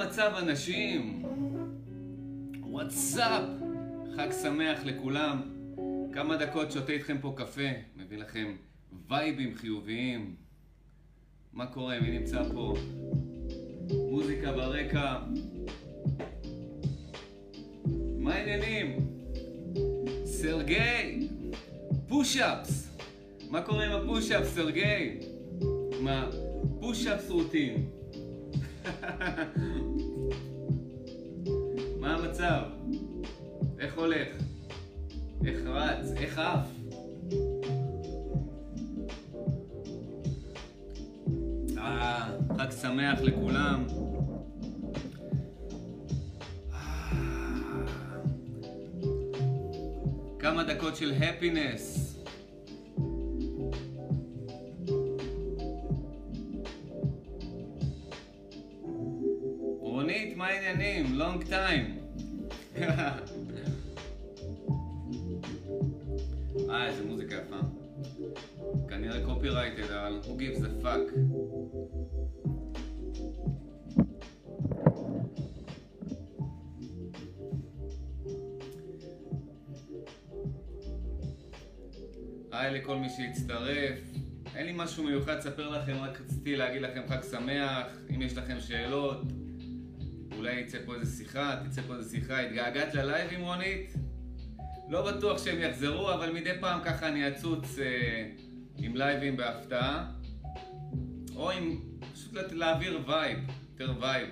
מה המצב אנשים? וואטסאפ? חג שמח לכולם. כמה דקות שותה איתכם פה קפה, מביא לכם וייבים חיוביים. מה קורה? מי נמצא פה? מוזיקה ברקע. מה העניינים? סרגי! פוש-אפס! מה קורה עם הפוש-אפס, סרגי? מה? פוש-אפס רוטין. עף? אה, חג שמח לכולם. כמה דקות של הפינס. היי לכל מי שהצטרף. אין לי משהו מיוחד לספר לכם, רק רציתי להגיד לכם חג שמח. אם יש לכם שאלות, אולי יצא פה איזה שיחה, תצא פה איזה שיחה. התגעגעת ללייבים רונית? לא בטוח שהם יחזרו, אבל מדי פעם ככה אני אצוץ אה, עם לייבים בהפתעה. או עם... פשוט להעביר vibe, יותר vibe.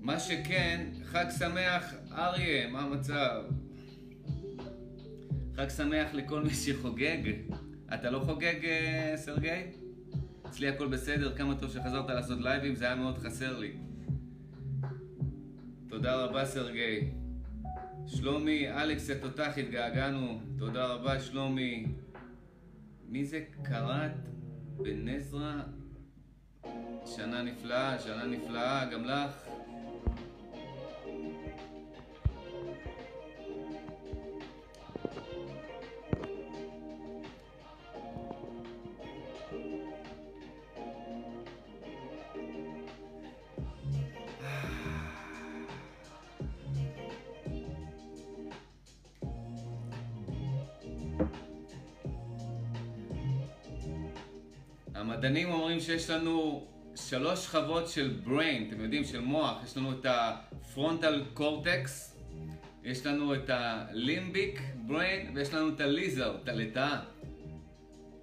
מה שכן, חג שמח, אריה, מה המצב? חג שמח לכל מי שחוגג. אתה לא חוגג, אה, סרגי? אצלי הכל בסדר, כמה טוב שחזרת לעשות לייבים, זה היה מאוד חסר לי. תודה רבה, סרגי. שלומי, אלכס התותח, התגעגענו. תודה רבה, שלומי. מי זה קראט בן עזרא? שנה נפלאה, שנה נפלאה, גם לך. המדענים אומרים שיש לנו שלוש שכבות של brain, אתם יודעים, של מוח. יש לנו את ה frontal cortex, יש לנו את ה limbic brain ויש לנו את ה lizard, את הלטאה.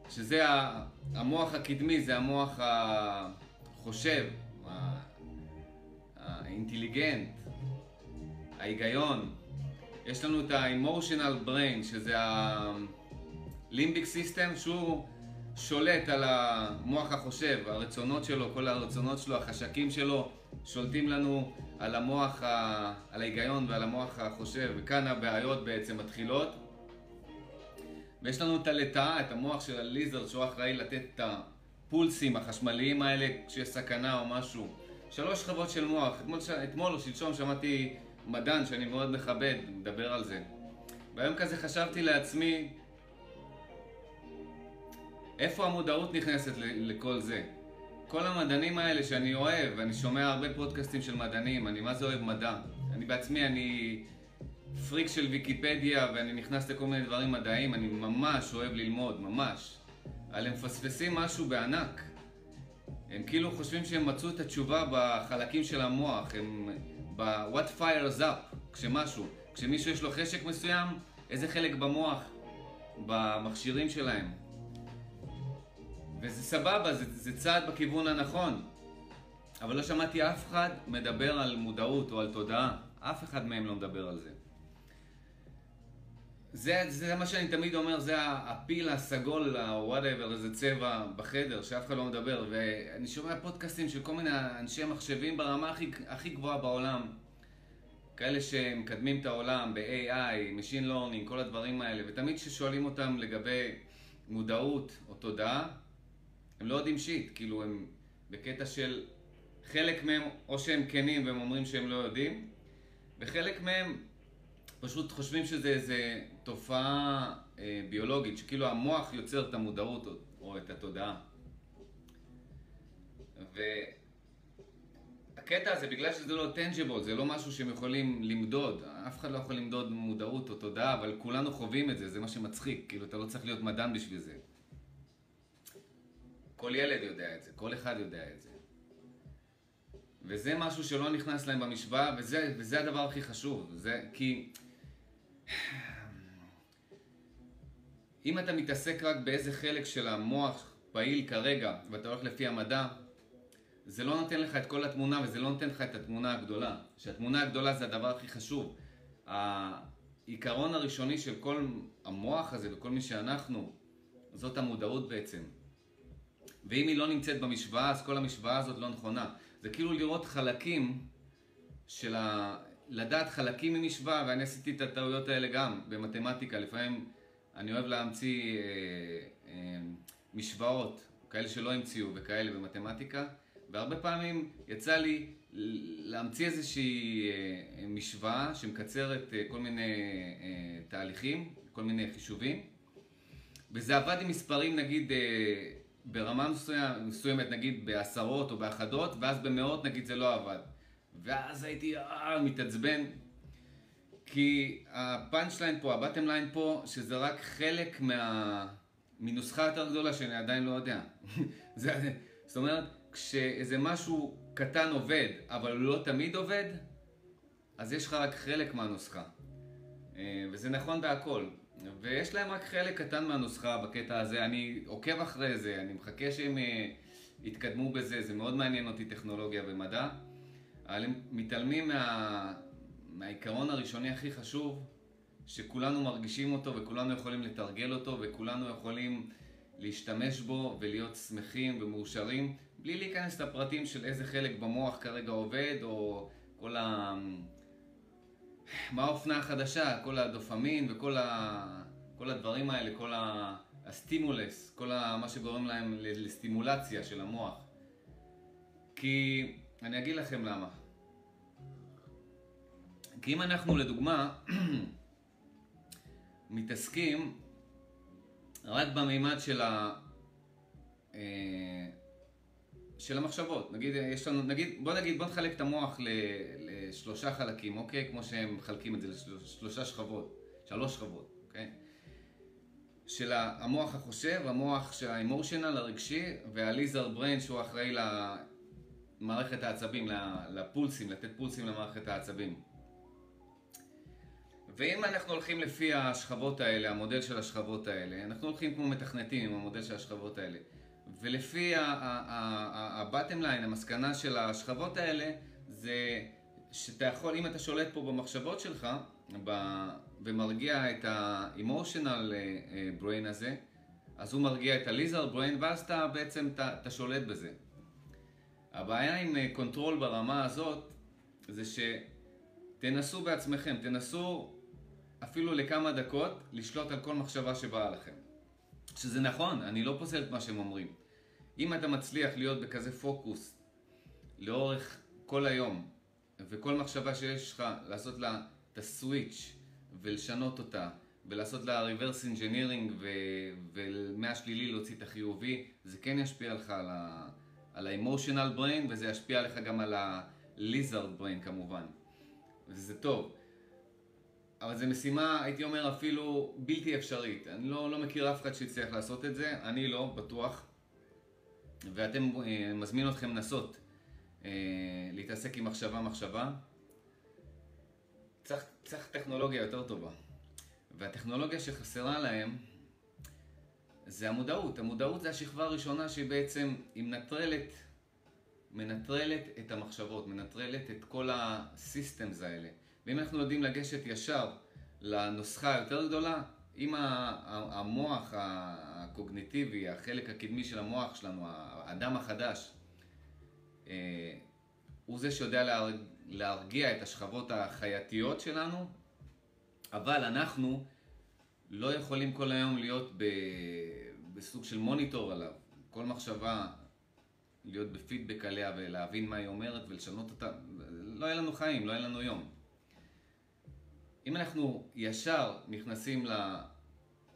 שזה המוח הקדמי, זה המוח החושב, האינטליגנט, ההיגיון. יש לנו את ה-emotional brain, שזה ה limbic system, שהוא... שולט על המוח החושב, הרצונות שלו, כל הרצונות שלו, החשקים שלו, שולטים לנו על המוח, ה... על ההיגיון ועל המוח החושב, וכאן הבעיות בעצם מתחילות. ויש לנו את הלטאה, את המוח של הליזרד, שהוא אחראי לתת את הפולסים החשמליים האלה כשיש סכנה או משהו. שלוש שכבות של מוח. אתמול, אתמול או שלשום שמעתי מדען שאני מאוד מכבד, מדבר על זה. והיום כזה חשבתי לעצמי, איפה המודעות נכנסת לכל זה? כל המדענים האלה שאני אוהב, אני שומע הרבה פודקאסטים של מדענים, אני מה זה אוהב מדע. אני בעצמי, אני פריק של ויקיפדיה ואני נכנס לכל מיני דברים מדעיים, אני ממש אוהב ללמוד, ממש. אבל הם מפספסים משהו בענק. הם כאילו חושבים שהם מצאו את התשובה בחלקים של המוח, הם ב-what fires up, כשמשהו, כשמישהו יש לו חשק מסוים, איזה חלק במוח, במכשירים שלהם. וזה סבבה, זה, זה צעד בכיוון הנכון. אבל לא שמעתי אף אחד מדבר על מודעות או על תודעה. אף אחד מהם לא מדבר על זה. זה, זה מה שאני תמיד אומר, זה הפיל הסגול, whatever, איזה צבע בחדר, שאף אחד לא מדבר. ואני שומע פודקאסטים של כל מיני אנשי מחשבים ברמה הכי, הכי גבוהה בעולם. כאלה שמקדמים את העולם ב-AI, Machine Learning, כל הדברים האלה. ותמיד כששואלים אותם לגבי מודעות או תודעה, הם לא יודעים שיט, כאילו הם בקטע של חלק מהם או שהם כנים והם אומרים שהם לא יודעים וחלק מהם פשוט חושבים שזה איזה תופעה אה, ביולוגית, שכאילו המוח יוצר את המודעות או, או את התודעה. הקטע הזה, בגלל שזה לא טנג'יבול, זה לא משהו שהם יכולים למדוד, אף אחד לא יכול למדוד מודעות או תודעה, אבל כולנו חווים את זה, זה מה שמצחיק, כאילו אתה לא צריך להיות מדען בשביל זה. כל ילד יודע את זה, כל אחד יודע את זה. וזה משהו שלא נכנס להם במשוואה, וזה, וזה הדבר הכי חשוב, זה כי... אם אתה מתעסק רק באיזה חלק של המוח פעיל כרגע, ואתה הולך לפי המדע, זה לא נותן לך את כל התמונה וזה לא נותן לך את התמונה הגדולה. שהתמונה הגדולה זה הדבר הכי חשוב. העיקרון הראשוני של כל המוח הזה וכל מי שאנחנו, זאת המודעות בעצם. ואם היא לא נמצאת במשוואה, אז כל המשוואה הזאת לא נכונה. זה כאילו לראות חלקים של ה... לדעת חלקים ממשוואה, ואני עשיתי את הטעויות האלה גם במתמטיקה. לפעמים אני אוהב להמציא אה, אה, משוואות, כאלה שלא המציאו וכאלה במתמטיקה. והרבה פעמים יצא לי להמציא איזושהי אה, משוואה שמקצרת אה, כל מיני אה, תהליכים, כל מיני חישובים, וזה עבד עם מספרים נגיד ברמה מסוימת, נגיד בעשרות או באחדות, ואז במאות נגיד זה לא עבד. ואז הייתי אה, מתעצבן, כי ה punch line פה, ה bottom line פה, שזה רק חלק מה... מנוסחה יותר גדולה שאני עדיין לא יודע. זה, זאת אומרת, כשאיזה משהו קטן עובד, אבל הוא לא תמיד עובד, אז יש לך רק חלק מהנוסחה. אה, וזה נכון בהכל. ויש להם רק חלק קטן מהנוסחה בקטע הזה. אני עוקב אחרי זה, אני מחכה שהם אה, יתקדמו בזה, זה מאוד מעניין אותי טכנולוגיה ומדע. אבל הם מתעלמים מה... מהעיקרון הראשוני הכי חשוב, שכולנו מרגישים אותו וכולנו יכולים לתרגל אותו וכולנו יכולים להשתמש בו ולהיות שמחים ומאושרים. בלי להיכנס לפרטים של איזה חלק במוח כרגע עובד, או כל ה... מה האופנה החדשה, כל הדופמין וכל ה... כל הדברים האלה, כל ה... הסטימולס, כל ה... מה שגורם להם לסטימולציה של המוח. כי אני אגיד לכם למה. כי אם אנחנו לדוגמה מתעסקים רק במימד של ה... אה, של המחשבות. נגיד, יש לנו, נגיד, בוא נגיד, בוא נחלק את המוח לשלושה חלקים, אוקיי? כמו שהם מחלקים את זה לשלושה שכבות, שלוש שכבות, אוקיי? של המוח החושב, המוח של האמושיונל, הרגשי, והליזר בריין שהוא אחראי למערכת העצבים, לפולסים, לתת פולסים למערכת העצבים. ואם אנחנו הולכים לפי השכבות האלה, המודל של השכבות האלה, אנחנו הולכים כמו מתכנתים עם המודל של השכבות האלה. ולפי ה-bottom line, המסקנה של השכבות האלה, זה שאתה יכול, אם אתה שולט פה במחשבות שלך, ומרגיע את ה-emotional אה, אה, brain הזה, אז הוא מרגיע את ה-lizard brain, ואז אתה בעצם, אתה, אתה שולט בזה. הבעיה עם control אה, ברמה הזאת, זה שתנסו בעצמכם, תנסו אפילו לכמה דקות לשלוט על כל מחשבה שבאה לכם. שזה נכון, אני לא פוסל את מה שהם אומרים. אם אתה מצליח להיות בכזה פוקוס לאורך כל היום, וכל מחשבה שיש לך, לעשות לה את ה switch ולשנות אותה, ולעשות לה reverse engineering ומהשלילי להוציא את החיובי, זה כן ישפיע לך על ה... על ה-emotional brain וזה ישפיע עליך גם על ה-lizard brain כמובן. וזה טוב. אבל זו משימה, הייתי אומר, אפילו בלתי אפשרית. אני לא, לא מכיר אף אחד שיצליח לעשות את זה, אני לא, בטוח. ואתם, אה, מזמין אתכם לנסות להתעסק עם מחשבה מחשבה. צריך, צריך טכנולוגיה יותר טובה. והטכנולוגיה שחסרה להם זה המודעות. המודעות זה השכבה הראשונה שהיא בעצם, היא מנטרלת, מנטרלת את המחשבות, מנטרלת את כל הסיסטמס האלה. ואם אנחנו יודעים לגשת ישר לנוסחה היותר גדולה, אם המוח הקוגניטיבי, החלק הקדמי של המוח שלנו, האדם החדש, אה, הוא זה שיודע להרגיע את השכבות החייתיות שלנו, אבל אנחנו לא יכולים כל היום להיות בסוג של מוניטור עליו. כל מחשבה, להיות בפידבק עליה ולהבין מה היא אומרת ולשנות אותה, לא יהיה לנו חיים, לא יהיה לנו יום. אם אנחנו ישר נכנסים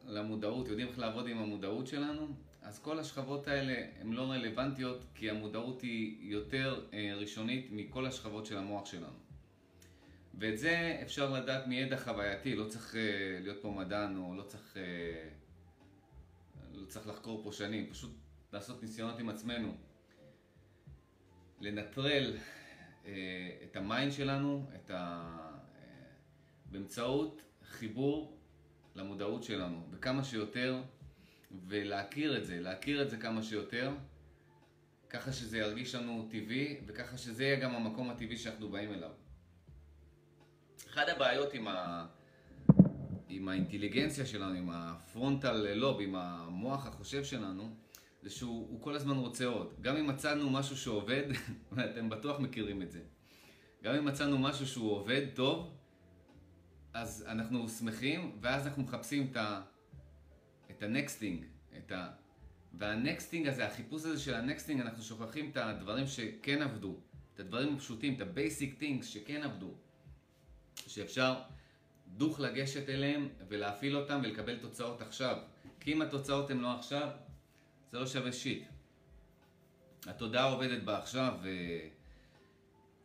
למודעות, יודעים איך לעבוד עם המודעות שלנו, אז כל השכבות האלה הן לא רלוונטיות, כי המודעות היא יותר אה, ראשונית מכל השכבות של המוח שלנו. ואת זה אפשר לדעת מידע חווייתי, לא צריך אה, להיות פה מדען או לא צריך, אה, לא צריך לחקור פה שנים, פשוט לעשות ניסיונות עם עצמנו. לנטרל את ה mind שלנו, את ה... באמצעות חיבור למודעות שלנו, וכמה שיותר, ולהכיר את זה, להכיר את זה כמה שיותר, ככה שזה ירגיש לנו טבעי, וככה שזה יהיה גם המקום הטבעי שאנחנו באים אליו. אחת הבעיות עם, ה... עם האינטליגנציה שלנו, עם ה frontal lobe, עם המוח החושב שלנו, זה שהוא כל הזמן רוצה עוד. גם אם מצאנו משהו שעובד, ואתם בטוח מכירים את זה, גם אם מצאנו משהו שהוא עובד טוב, אז אנחנו שמחים, ואז אנחנו מחפשים את ה... את ה next thing, את ה... וה next thing הזה, החיפוש הזה של ה next thing, אנחנו שוכחים את הדברים שכן עבדו, את הדברים הפשוטים, את ה-basic things שכן עבדו, שאפשר דוך לגשת אליהם ולהפעיל אותם ולקבל תוצאות עכשיו. כי אם התוצאות הן לא עכשיו, זה לא שווה שיט. התודעה עובדת בעכשיו, ו...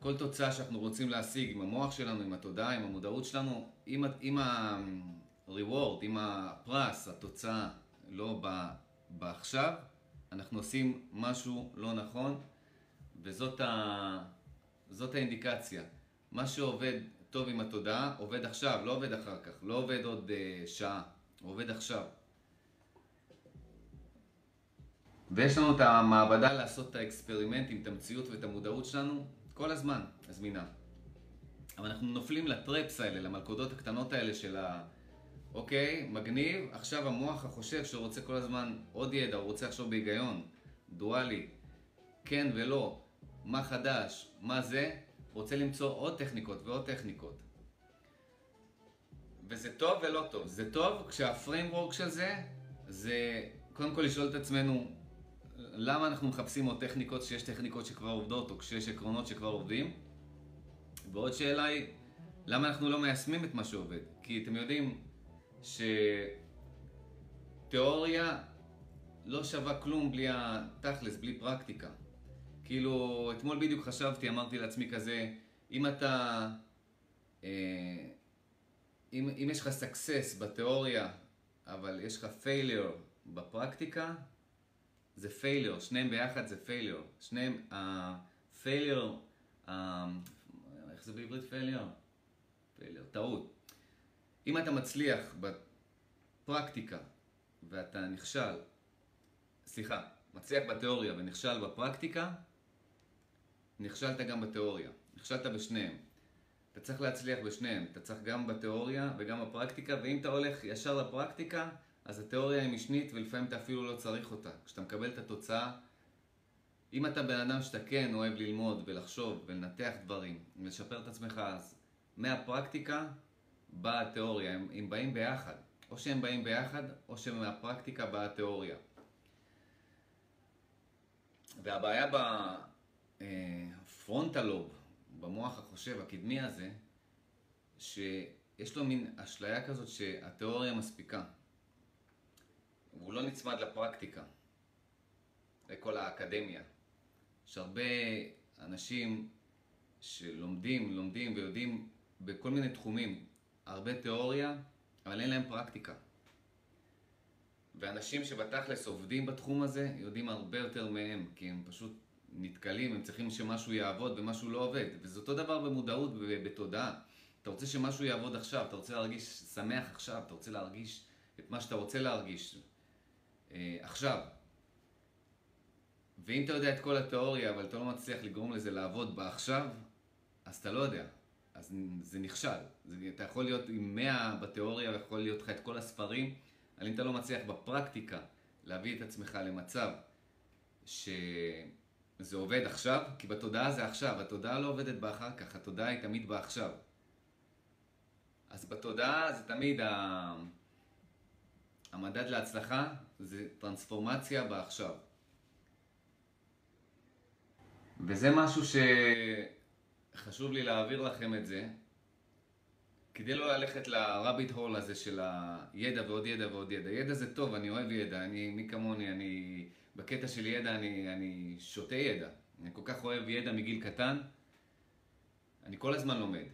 כל תוצאה שאנחנו רוצים להשיג עם המוח שלנו, עם התודעה, עם המודעות שלנו, עם, עם ה-reward, עם הפרס, התוצאה, לא בעכשיו, אנחנו עושים משהו לא נכון, וזאת ה... זאת האינדיקציה. מה שעובד טוב עם התודעה, עובד עכשיו, לא עובד אחר כך, לא עובד עוד uh, שעה, עובד עכשיו. ויש לנו את המעבדה לעשות את האקספרימנטים, את המציאות ואת המודעות שלנו כל הזמן הזמינה. אבל אנחנו נופלים לטרפס האלה, למלכודות הקטנות האלה של ה... אוקיי, מגניב, עכשיו המוח החושב שהוא רוצה כל הזמן עוד ידע, הוא רוצה לחשוב בהיגיון, דואלי, כן ולא, מה חדש, מה זה, רוצה למצוא עוד טכניקות ועוד טכניקות. וזה טוב ולא טוב. זה טוב כשהפריימוורק של זה, זה קודם כל לשאול את עצמנו למה אנחנו מחפשים עוד טכניקות כשיש טכניקות שכבר עובדות, או כשיש עקרונות שכבר עובדים? ועוד שאלה היא, למה אנחנו לא מיישמים את מה שעובד? כי אתם יודעים שתיאוריה לא שווה כלום בלי התכלס, בלי פרקטיקה. כאילו, אתמול בדיוק חשבתי, אמרתי לעצמי כזה, אם אתה... אה, אם, אם יש לך סקסס בתיאוריה, אבל יש לך פיילר בפרקטיקה, זה failure, שניהם ביחד זה failure. שניהם, uh, איך זה בעברית failure? failure, טעות. אם אתה מצליח בפרקטיקה ואתה נכשל, סליחה, מצליח בתיאוריה ונכשל בפרקטיקה, נכשלת גם בתיאוריה. נכשלת בשניהם. אתה צריך להצליח בשניהם. אתה צריך גם בתיאוריה וגם בפרקטיקה, ואם אתה הולך ישר לפרקטיקה, אז התיאוריה היא משנית ולפעמים אתה אפילו לא צריך אותה. כשאתה מקבל את התוצאה, אם אתה בן אדם שאתה כן אוהב ללמוד ולחשוב ולנתח דברים ולשפר את עצמך, אז מהפרקטיקה באה התיאוריה, הם, הם באים ביחד. או שהם באים ביחד, או שמהפרקטיקה באה התיאוריה. והבעיה בפרונטלוב, אה, במוח החושב הקדמי הזה, שיש לו מין אשליה כזאת שהתיאוריה מספיקה. והוא לא נצמד לפרקטיקה, לכל האקדמיה. יש הרבה אנשים שלומדים, לומדים ויודעים בכל מיני תחומים הרבה תיאוריה, אבל אין להם פרקטיקה. ואנשים שבתכלס עובדים בתחום הזה יודעים הרבה יותר מהם, כי הם פשוט נתקלים, הם צריכים שמשהו יעבוד ומשהו לא עובד. וזה אותו דבר במודעות ובתודעה. אתה רוצה שמשהו יעבוד עכשיו, אתה רוצה להרגיש שמח עכשיו, אתה רוצה להרגיש את מה שאתה רוצה להרגיש. אה, עכשיו. ואם אתה יודע את כל התיאוריה, אבל אתה לא מצליח לגרום לזה לעבוד בעכשיו, אז אתה לא יודע. אז זה נכשל. זה, אתה יכול להיות עם 100 בתיאוריה, ויכול להיות לך את כל הספרים, אבל אם אתה לא מצליח בפרקטיקה להביא את עצמך למצב שזה עובד עכשיו, כי בתודעה זה עכשיו, התודעה לא עובדת באחר כך, התודעה היא תמיד בעכשיו. אז בתודעה זה תמיד ה... המדד להצלחה זה טרנספורמציה בעכשיו. וזה משהו שחשוב לי להעביר לכם את זה, כדי לא ללכת לרביט הול הזה של הידע ועוד ידע ועוד ידע. ידע זה טוב, אני אוהב ידע, אני, מי כמוני, אני, בקטע של ידע אני, אני שותה ידע. אני כל כך אוהב ידע מגיל קטן, אני כל הזמן לומד.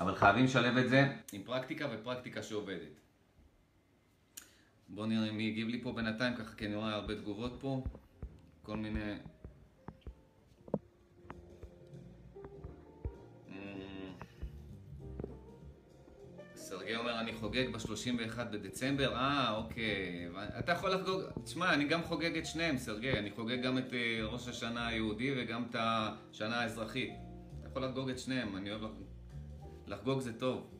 אבל חייבים לשלב את זה עם פרקטיקה ופרקטיקה שעובדת. בואו נראה מי הגיב לי פה בינתיים, ככה כי אני רואה הרבה תגובות פה. כל מיני... סרגי אומר, אני חוגג ב-31 בדצמבר, אה, אוקיי. אתה יכול לחגוג, תשמע, אני גם חוגג את שניהם, סרגי. אני חוגג גם את אה, ראש השנה היהודי וגם את השנה האזרחית. אתה יכול לחגוג את שניהם, אני אוהב לחגוג. לחגוג זה טוב.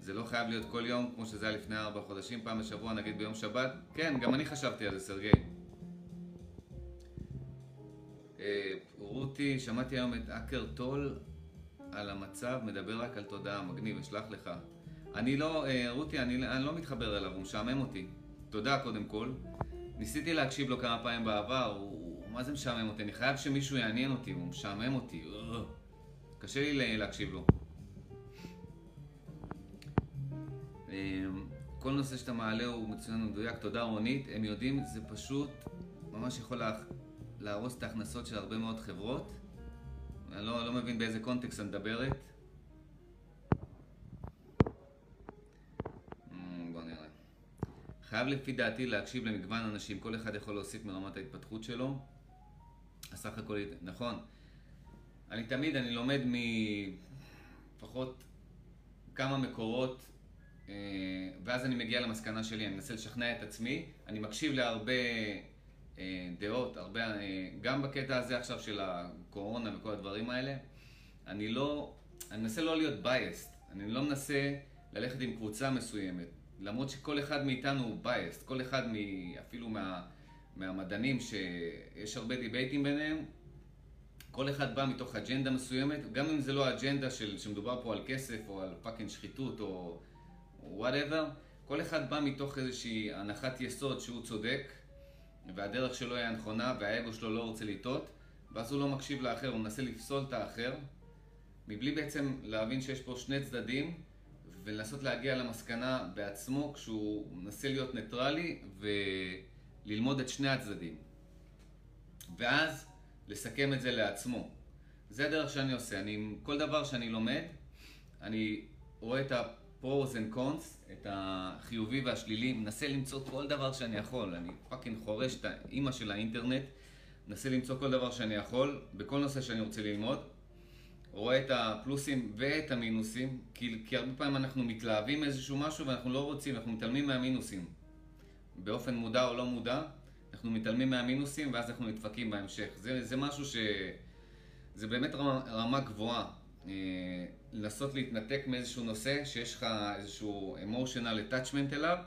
זה לא חייב להיות כל יום כמו שזה היה לפני ארבע חודשים, פעם בשבוע נגיד ביום שבת. כן, גם אני חשבתי על זה, סרגי. אה, רותי, שמעתי היום את אקר טול על המצב, מדבר רק על תודעה, מגניב, אשלח לך. אני לא, אה, רותי, אני, אני לא מתחבר אליו, הוא משעמם אותי. תודה קודם כל. ניסיתי להקשיב לו כמה פעמים בעבר, הוא, מה זה משעמם אותי? אני חייב שמישהו יעניין אותי, הוא משעמם אותי. קשה לי להקשיב לו. כל נושא שאתה מעלה הוא מצוין ומדויק, תודה רונית. הם יודעים, זה פשוט ממש יכול. להרוס את ההכנסות של הרבה מאוד חברות. אני לא, לא מבין באיזה קונטקסט את מדברת. אמ, בוא נראה. חייב לפי דעתי להקשיב למגוון אנשים, כל אחד יכול להוסיף מרמת ההתפתחות שלו. הסך הכל, נכון. אני תמיד, אני לומד מפחות כמה מקורות אה, ואז אני מגיע למסקנה שלי, אני מנסה לשכנע את עצמי, אני מקשיב להרבה דעות, הרבה, אה, גם בקטע הזה עכשיו של הקורונה וכל הדברים האלה, אני לא, אני מנסה לא להיות biased, אני לא מנסה ללכת עם קבוצה מסוימת, למרות שכל אחד מאיתנו הוא biased, כל אחד מ, אפילו מה, מהמדענים שיש הרבה debate ים ביניהם, כל אחד בא מתוך אג'נדה מסוימת, גם אם זה לא אג'נדה של, שמדובר פה על כסף או על fucking שחיתות או whatever, כל אחד בא מתוך איזושהי הנחת יסוד שהוא צודק, והדרך שלו היא הנכונה, והאגו שלו לא רוצה לטעות, ואז הוא לא מקשיב לאחר, הוא מנסה לפסול את האחר, מבלי בעצם להבין שיש פה שני צדדים, ולנסות להגיע למסקנה בעצמו כשהוא מנסה להיות ניטרלי וללמוד את שני הצדדים. ואז לסכם את זה לעצמו. זה הדרך שאני עושה. אני, כל דבר שאני לומד, אני רואה את ה... pros and cons, את החיובי והשלילי, מנסה למצוא כל דבר שאני יכול, אני fucking חורש את האימא של האינטרנט, מנסה למצוא כל דבר שאני יכול, בכל נושא שאני רוצה ללמוד, רואה את הפלוסים ואת המינוסים, כי, כי הרבה פעמים אנחנו מתלהבים מאיזשהו משהו ואנחנו לא רוצים, אנחנו מתעלמים מהמינוסים. באופן מודע או לא מודע, אנחנו מתעלמים מהמינוסים ואז אנחנו נדפקים בהמשך. זה, זה משהו ש... זה באמת רמה, רמה גבוהה. לנסות להתנתק מאיזשהו נושא שיש לך איזשהו emotional attachment אליו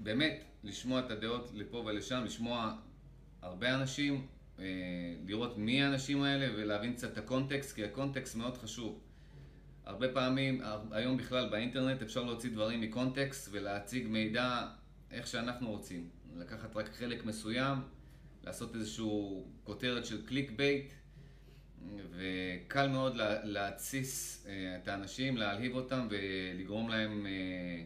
ובאמת לשמוע את הדעות לפה ולשם, לשמוע הרבה אנשים, אה, לראות מי האנשים האלה ולהבין קצת את הקונטקסט, כי הקונטקסט מאוד חשוב. הרבה פעמים, היום בכלל באינטרנט אפשר להוציא דברים מקונטקסט ולהציג מידע איך שאנחנו רוצים. לקחת רק חלק מסוים, לעשות איזושהי כותרת של clickbait וקל מאוד להתסיס אה, את האנשים, להלהיב אותם ולגרום להם אה,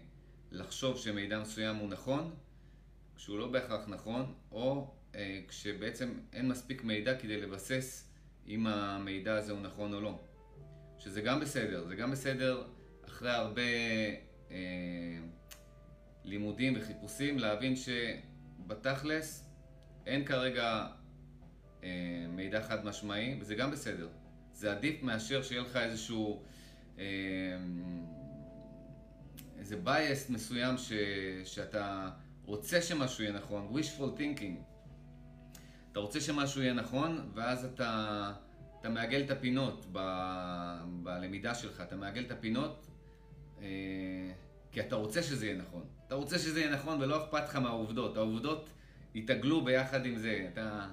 לחשוב שמידע מסוים הוא נכון, כשהוא לא בהכרח נכון, או אה, כשבעצם אין מספיק מידע כדי לבסס אם המידע הזה הוא נכון או לא. שזה גם בסדר, זה גם בסדר אחרי הרבה אה, לימודים וחיפושים להבין שבתכלס אין כרגע מידע חד משמעי, וזה גם בסדר. זה עדיף מאשר שיהיה לך איזשהו... אה, איזה bias מסוים ש, שאתה רוצה שמשהו יהיה נכון, wishful thinking. אתה רוצה שמשהו יהיה נכון, ואז אתה, אתה מעגל את הפינות ב, בלמידה שלך, אתה מעגל את הפינות אה, כי אתה רוצה שזה יהיה נכון. אתה רוצה שזה יהיה נכון ולא אכפת לך מהעובדות. העובדות יתעגלו ביחד עם זה. אתה...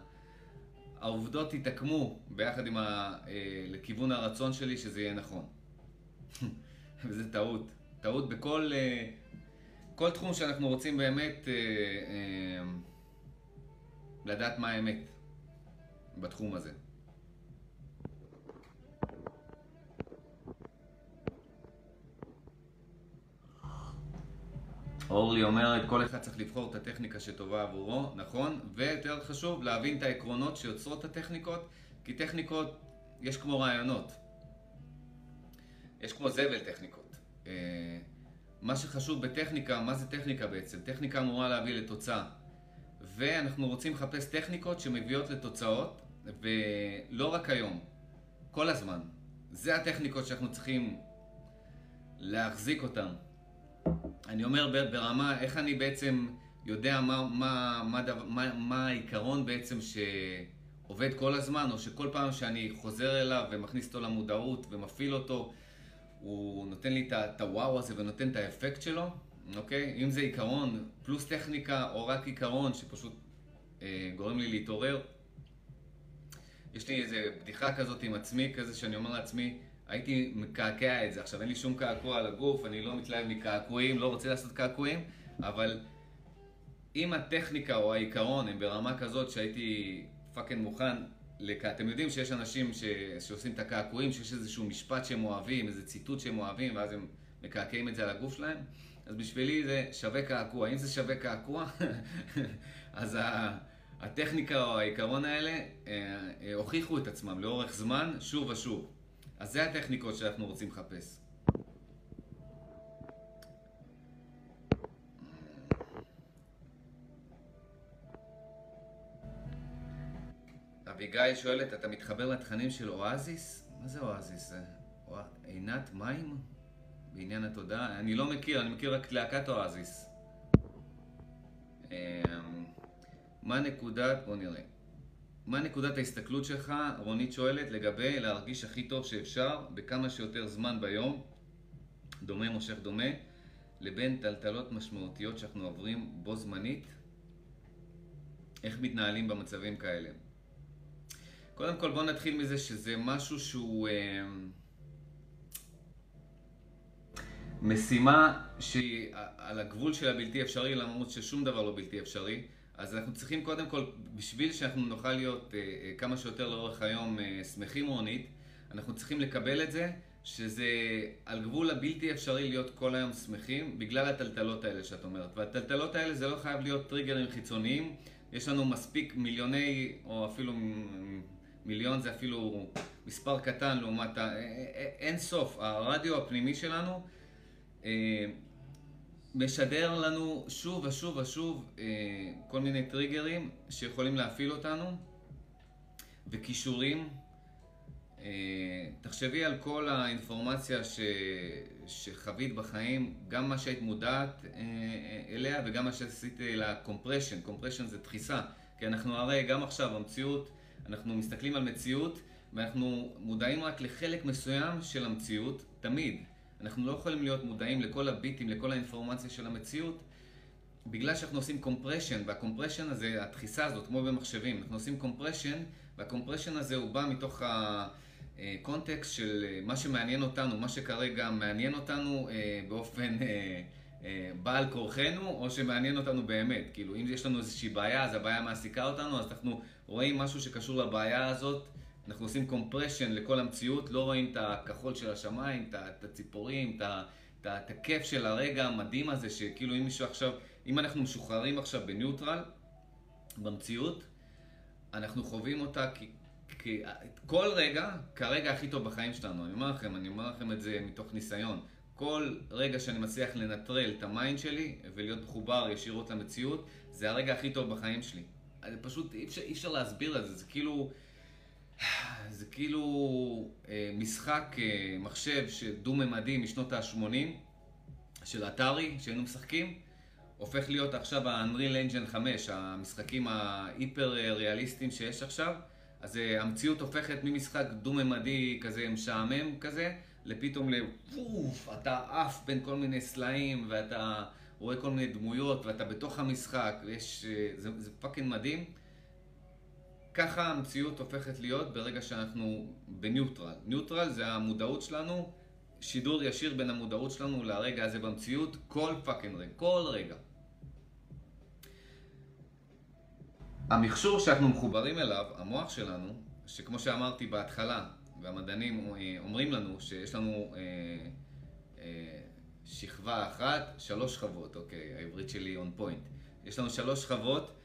העובדות יתעקמו ביחד עם ה... אה, לכיוון הרצון שלי שזה יהיה נכון. וזה טעות. טעות בכל אה, כל תחום שאנחנו רוצים באמת אה, לדעת מה האמת בתחום הזה. אורלי אומרת, כל אחד צריך לבחור את הטכניקה שטובה עבורו, נכון, ויותר חשוב, להבין את העקרונות שיוצרות את הטכניקות, כי טכניקות, יש כמו רעיונות. יש כמו זבל טכניקות. אה, מה שחשוב בטכניקה, מה זה טכניקה בעצם? טכניקה אמורה להביא לתוצאה. ואנחנו רוצים לחפש טכניקות שמביאות לתוצאות, ולא רק היום, כל הזמן. זה הטכניקות שאנחנו צריכים להחזיק אותן. אני אומר ברמה, איך אני בעצם יודע מה, מה, מה, מה, מה העיקרון בעצם שעובד כל הזמן, או שכל פעם שאני חוזר אליו ומכניס אותו למודעות ומפעיל אותו, הוא נותן לי את הוואו הזה ונותן את האפקט שלו, אוקיי? אם זה עיקרון פלוס טכניקה, או רק עיקרון שפשוט אה, גורם לי להתעורר. יש לי איזה בדיחה כזאת עם עצמי, כזה שאני אומר לעצמי, הייתי מקעקע את זה. עכשיו, אין לי שום קעקוע על הגוף, אני לא מתלהב מקעקועים, לא רוצה לעשות קעקועים, אבל אם הטכניקה או העיקרון הם ברמה כזאת שהייתי fucking מוכן לק... אתם יודעים שיש אנשים ש... שעושים את הקעקועים, שיש איזשהו משפט שהם אוהבים, איזה ציטוט שהם אוהבים, ואז הם מקעקעים את זה על הגוף שלהם? אז בשבילי זה שווה קעקוע. אם זה שווה קעקוע, אז הטכניקה או העיקרון האלה אה, אה, הוכיחו את עצמם לאורך זמן, שוב ושוב. אז זה הטכניקות שאנחנו רוצים לחפש. אביגיל שואלת, אתה מתחבר לתכנים של אואזיס? מה זה אואזיס? עינת מים? בעניין התודעה? אני לא מכיר, אני מכיר רק להקת אואזיס. אמ, מה נקודת... בוא נראה. מה נקודת ההסתכלות שלך, רונית שואלת, לגבי להרגיש הכי טוב שאפשר בכמה שיותר זמן ביום, דומה מושך דומה, לבין טלטלות משמעותיות שאנחנו עוברים בו זמנית? איך מתנהלים במצבים כאלה? קודם כל בוא נתחיל מזה שזה משהו שהוא אה, משימה שהיא על הגבול של הבלתי אפשרי למרות ששום דבר לא בלתי אפשרי אז אנחנו צריכים קודם כל, בשביל שאנחנו נוכל להיות אה, אה, כמה שיותר לאורך היום אה, שמחים רונית, אנחנו צריכים לקבל את זה שזה על גבול הבלתי אפשרי להיות כל היום שמחים בגלל הטלטלות האלה שאת אומרת. והטלטלות האלה זה לא חייב להיות טריגרים חיצוניים, יש לנו מספיק מיליוני, או אפילו מיליון זה אפילו מספר קטן לעומת ה... אין סוף. הרדיו הפנימי שלנו משדר לנו שוב ושוב ושוב אה, כל מיני טריגרים שיכולים להפעיל אותנו וכישורים. אה, תחשבי על כל האינפורמציה ש... שחווית בחיים, גם מה שהיית מודעת אה, אליה וגם מה שעשית לה compression. compression זה דחיסה, כי אנחנו הרי גם עכשיו המציאות, אנחנו מסתכלים על מציאות ואנחנו מודעים רק לחלק מסוים של המציאות, תמיד. אנחנו לא יכולים להיות מודעים לכל הביטים, לכל האינפורמציה של המציאות, בגלל שאנחנו עושים compression, וה compression הזה, הדחיסה הזאת, כמו במחשבים, אנחנו עושים compression, וה compression הזה הוא בא מתוך הקונטקסט של אה, מה שמעניין אותנו, מה שכרגע מעניין אותנו אה, באופן אה, בעל כורחנו, או שמעניין אותנו באמת. כאילו, אם יש לנו איזושהי בעיה, אז הבעיה מעסיקה אותנו, אז אנחנו רואים משהו שקשור לבעיה הזאת. אנחנו עושים קומפרשן לכל המציאות, לא רואים את הכחול של השמיים, את הציפורים, את הכיף של הרגע המדהים הזה, שכאילו אם מישהו עכשיו, אם אנחנו משוחררים עכשיו בניוטרל, במציאות, אנחנו חווים אותה כי, כי כל רגע, כרגע הכי טוב בחיים שלנו. אני אומר לכם, אני אומר לכם את זה מתוך ניסיון. כל רגע שאני מצליח לנטרל את ה mind שלי ולהיות מחובר ישירות למציאות, זה הרגע הכי טוב בחיים שלי. פשוט, אי אפשר, אי אפשר להסביר את זה, זה כאילו... זה כאילו אה, משחק אה, מחשב דו-ממדי משנות ה-80 של אטארי שהיינו משחקים, הופך להיות עכשיו ה-Unreal Engine 5, המשחקים ההיפר ריאליסטיים שיש עכשיו. אז אה, המציאות הופכת ממשחק דו-ממדי כזה משעמם כזה, לפתאום לפוף, אתה עף בין כל מיני סלעים ואתה רואה כל מיני דמויות ואתה בתוך המשחק, ויש, זה, זה fucking מדהים. ככה המציאות הופכת להיות ברגע שאנחנו ב neutral. neutral זה המודעות שלנו שידור ישיר בין המודעות שלנו לרגע הזה במציאות, כל fucking רגע, כל רגע. המכשור שאנחנו מחוברים אליו, המוח שלנו, שכמו שאמרתי בהתחלה, והמדענים אומרים לנו שיש לנו אה, אה, שכבה אחת, שלוש שכבות, אוקיי, העברית שלי און פוינט. יש לנו שלוש שכבות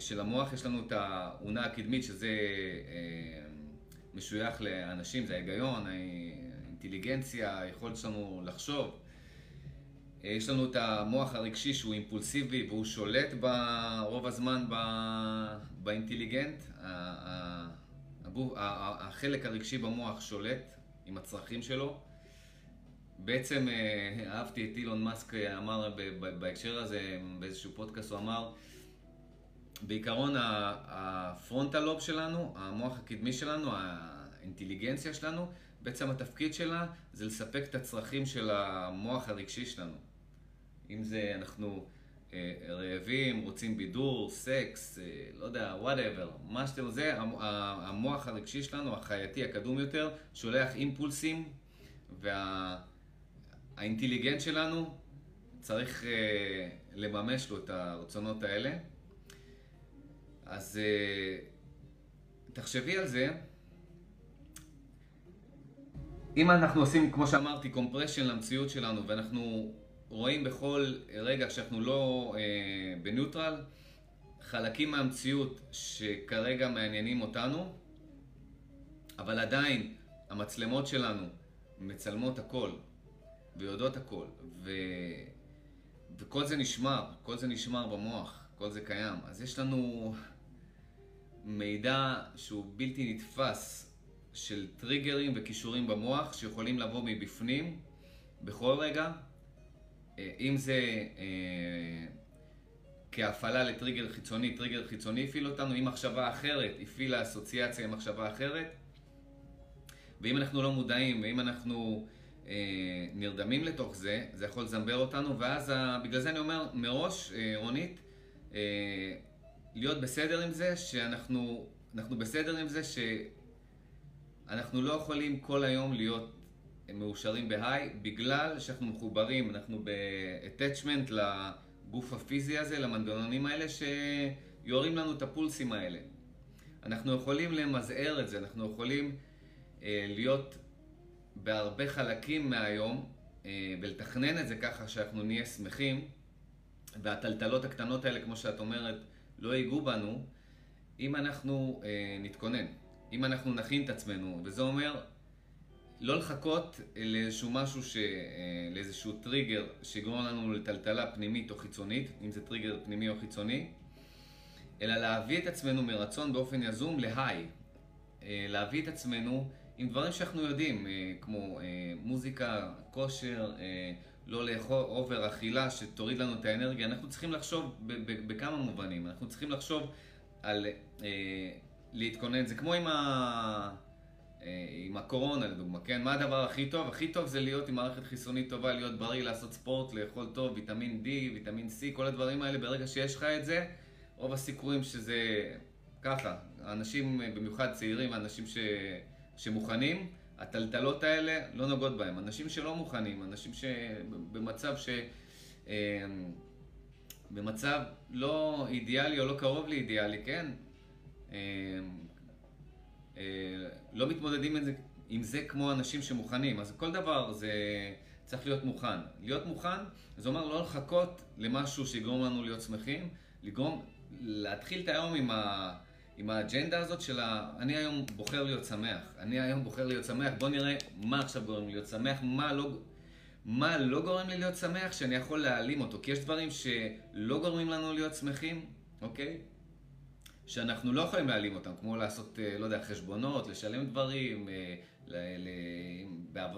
של המוח, יש לנו את האונה הקדמית, שזה אה, משוייך לאנשים, זה ההיגיון, האינטליגנציה, היכולת שלנו לחשוב. אה, יש לנו את המוח הרגשי שהוא אימפולסיבי והוא שולט רוב הזמן באינטליגנט. החלק הרגשי במוח שולט עם הצרכים שלו. בעצם אה, אהבתי את אילון מאסק אמר בהקשר הזה, באיזשהו פודקאסט הוא אמר, בעיקרון הפרונטל לוב שלנו, המוח הקדמי שלנו, האינטליגנציה שלנו, בעצם התפקיד שלה זה לספק את הצרכים של המוח הרגשי שלנו. אם זה אנחנו אה, רעבים, רוצים בידור, סקס, אה, לא יודע, whatever, מה שאתם, זה המוח הרגשי שלנו, החייתי, הקדום יותר, שולח אימפולסים, והאינטליגנט וה, שלנו צריך אה, לממש לו את הרצונות האלה. אז תחשבי על זה. אם אנחנו עושים, כמו שאמרתי, קומפרשן למציאות שלנו, ואנחנו רואים בכל רגע שאנחנו לא אה, בניוטרל, חלקים מהמציאות שכרגע מעניינים אותנו, אבל עדיין המצלמות שלנו מצלמות הכל ויודעות הכל, ו... וכל זה נשמר, כל זה נשמר במוח, כל זה קיים. אז יש לנו מידע שהוא בלתי נתפס של טריגרים וכישורים במוח שיכולים לבוא מבפנים בכל רגע אה, אם זה אה, כהפעלה לטריגר חיצוני, טריגר חיצוני הפעיל אותנו, אם מחשבה אחרת הפעילה אסוציאציה עם מחשבה אחרת, ואם אנחנו לא מודעים, ואם אנחנו אה, נרדמים לתוך זה, זה יכול לזמבר אותנו, ואז. בגלל זה אני אומר מראש, אה, רונית, אה, להיות בסדר עם זה, שאנחנו אנחנו בסדר עם זה שאנחנו לא יכולים כל היום להיות מאושרים בהיי בגלל שאנחנו מחוברים, אנחנו ב-attachment לגוף הפיזי הזה, למנגנונים האלה שיורים לנו את הפולסים האלה. אנחנו יכולים למזער את זה, אנחנו יכולים אה, להיות בהרבה חלקים מהיום אה, ולתכנן את זה ככה שאנחנו נהיה שמחים והטלטלות הקטנות האלה, כמו שאת אומרת, לא ייגעו בנו אם אנחנו אה, נתכונן, אם אנחנו נכין את עצמנו, וזה אומר לא לחכות לאיזשהו משהו, ש... אה, לאיזשהו טריגר שיגרום לנו לטלטלה פנימית או חיצונית, אם זה טריגר פנימי או חיצוני, אלא להביא את עצמנו מרצון באופן יזום להיי. אה, להביא את עצמנו עם דברים שאנחנו יודעים, אה, כמו מוזיקה, כושר, לא לאכול אובר אכילה שתוריד לנו את האנרגיה. אנחנו צריכים לחשוב בכמה מובנים. אנחנו צריכים לחשוב על להתכונן. זה כמו עם ה... אה, עם הקורונה לדוגמה, כן? מה הדבר הכי טוב? הכי טוב זה להיות עם מערכת חיסונית טובה, להיות בריא, לעשות ספורט, לאכול טוב, ויטמין D, ויטמין C, כל הדברים האלה, ברגע שיש לך את זה, רוב הסיכויים שזה ככה. אנשים, במיוחד צעירים, אנשים ש... שמוכנים, הטלטלות האלה לא נוגעות בהם. אנשים שלא מוכנים, אנשים שבמצב ש... אה, במצב לא אידיאלי או לא קרוב לאידיאלי, כן? אה, אה, לא מתמודדים עם זה, עם זה כמו אנשים שמוכנים. אז כל דבר זה צריך להיות מוכן. להיות מוכן, זה אומר לא לחכות למשהו שיגרום לנו להיות שמחים, לגרום, להתחיל את היום עם, ה, עם האג'נדה הזאת של ה... אני היום בוחר להיות שמח. אני היום בוחר להיות שמח. בוא נראה מה עכשיו גורם לי להיות שמח, מה לא... מה לא גורם לי להיות שמח, שאני יכול להעלים אותו. כי יש דברים שלא גורמים לנו להיות שמחים, אוקיי? שאנחנו לא יכולים להעלים אותם, כמו לעשות, אה, לא יודע, חשבונות, לשלם דברים, אה, ל, ל,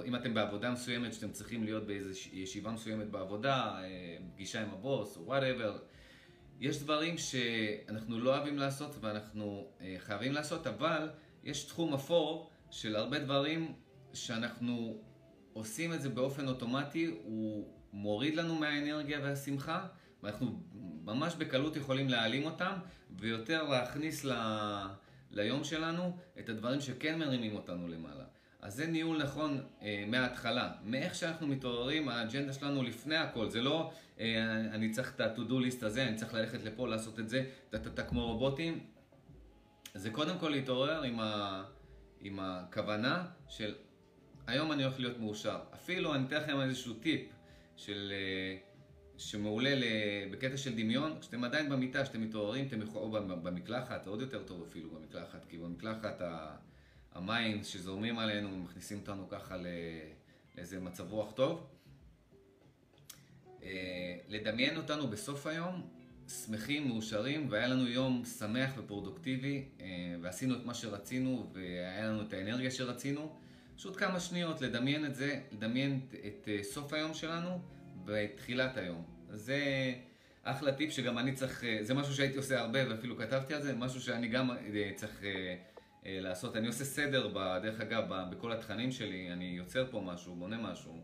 אם אתם בעבודה מסוימת שאתם צריכים להיות באיזו ישיבה מסוימת בעבודה, אה, פגישה עם הבוס או whatever, יש דברים שאנחנו לא אוהבים לעשות ואנחנו חייבים לעשות, אבל יש תחום אפור של הרבה דברים שאנחנו עושים את זה באופן אוטומטי, הוא מוריד לנו מהאנרגיה והשמחה. ואנחנו ממש בקלות יכולים להעלים אותם, ויותר להכניס ל... ליום שלנו את הדברים שכן מרימים אותנו למעלה. אז זה ניהול נכון אה, מההתחלה. מאיך שאנחנו מתעוררים, האג'נדה שלנו לפני הכל. זה לא, אה, אני צריך את ה-to-do list הזה, אני צריך ללכת לפה, לעשות את זה, טה-טה-טה כמו רובוטים. זה קודם כל להתעורר עם, ה, עם הכוונה של היום אני הולך להיות מאושר. אפילו אני אתן לכם איזשהו טיפ של, אה, שמעולה בקטע של דמיון, כשאתם עדיין במיטה, כשאתם מתעוררים, אתם יכולים, או במקלחת, עוד יותר טוב אפילו במקלחת, כי במקלחת המים שזורמים עלינו מכניסים אותנו ככה לאיזה מצב רוח טוב. אה, לדמיין אותנו בסוף היום שמחים, מאושרים, והיה לנו יום שמח ופרודוקטיבי, אה, ועשינו את מה שרצינו, והיה לנו את האנרגיה שרצינו. פשוט כמה שניות לדמיין את זה, לדמיין את אה, סוף היום שלנו בתחילת היום. זה אחלה טיפ שגם אני צריך, זה משהו שהייתי עושה הרבה ואפילו כתבתי על זה, משהו שאני גם צריך לעשות. אני עושה סדר, דרך אגב, בכל התכנים שלי, אני יוצר פה משהו, בונה משהו,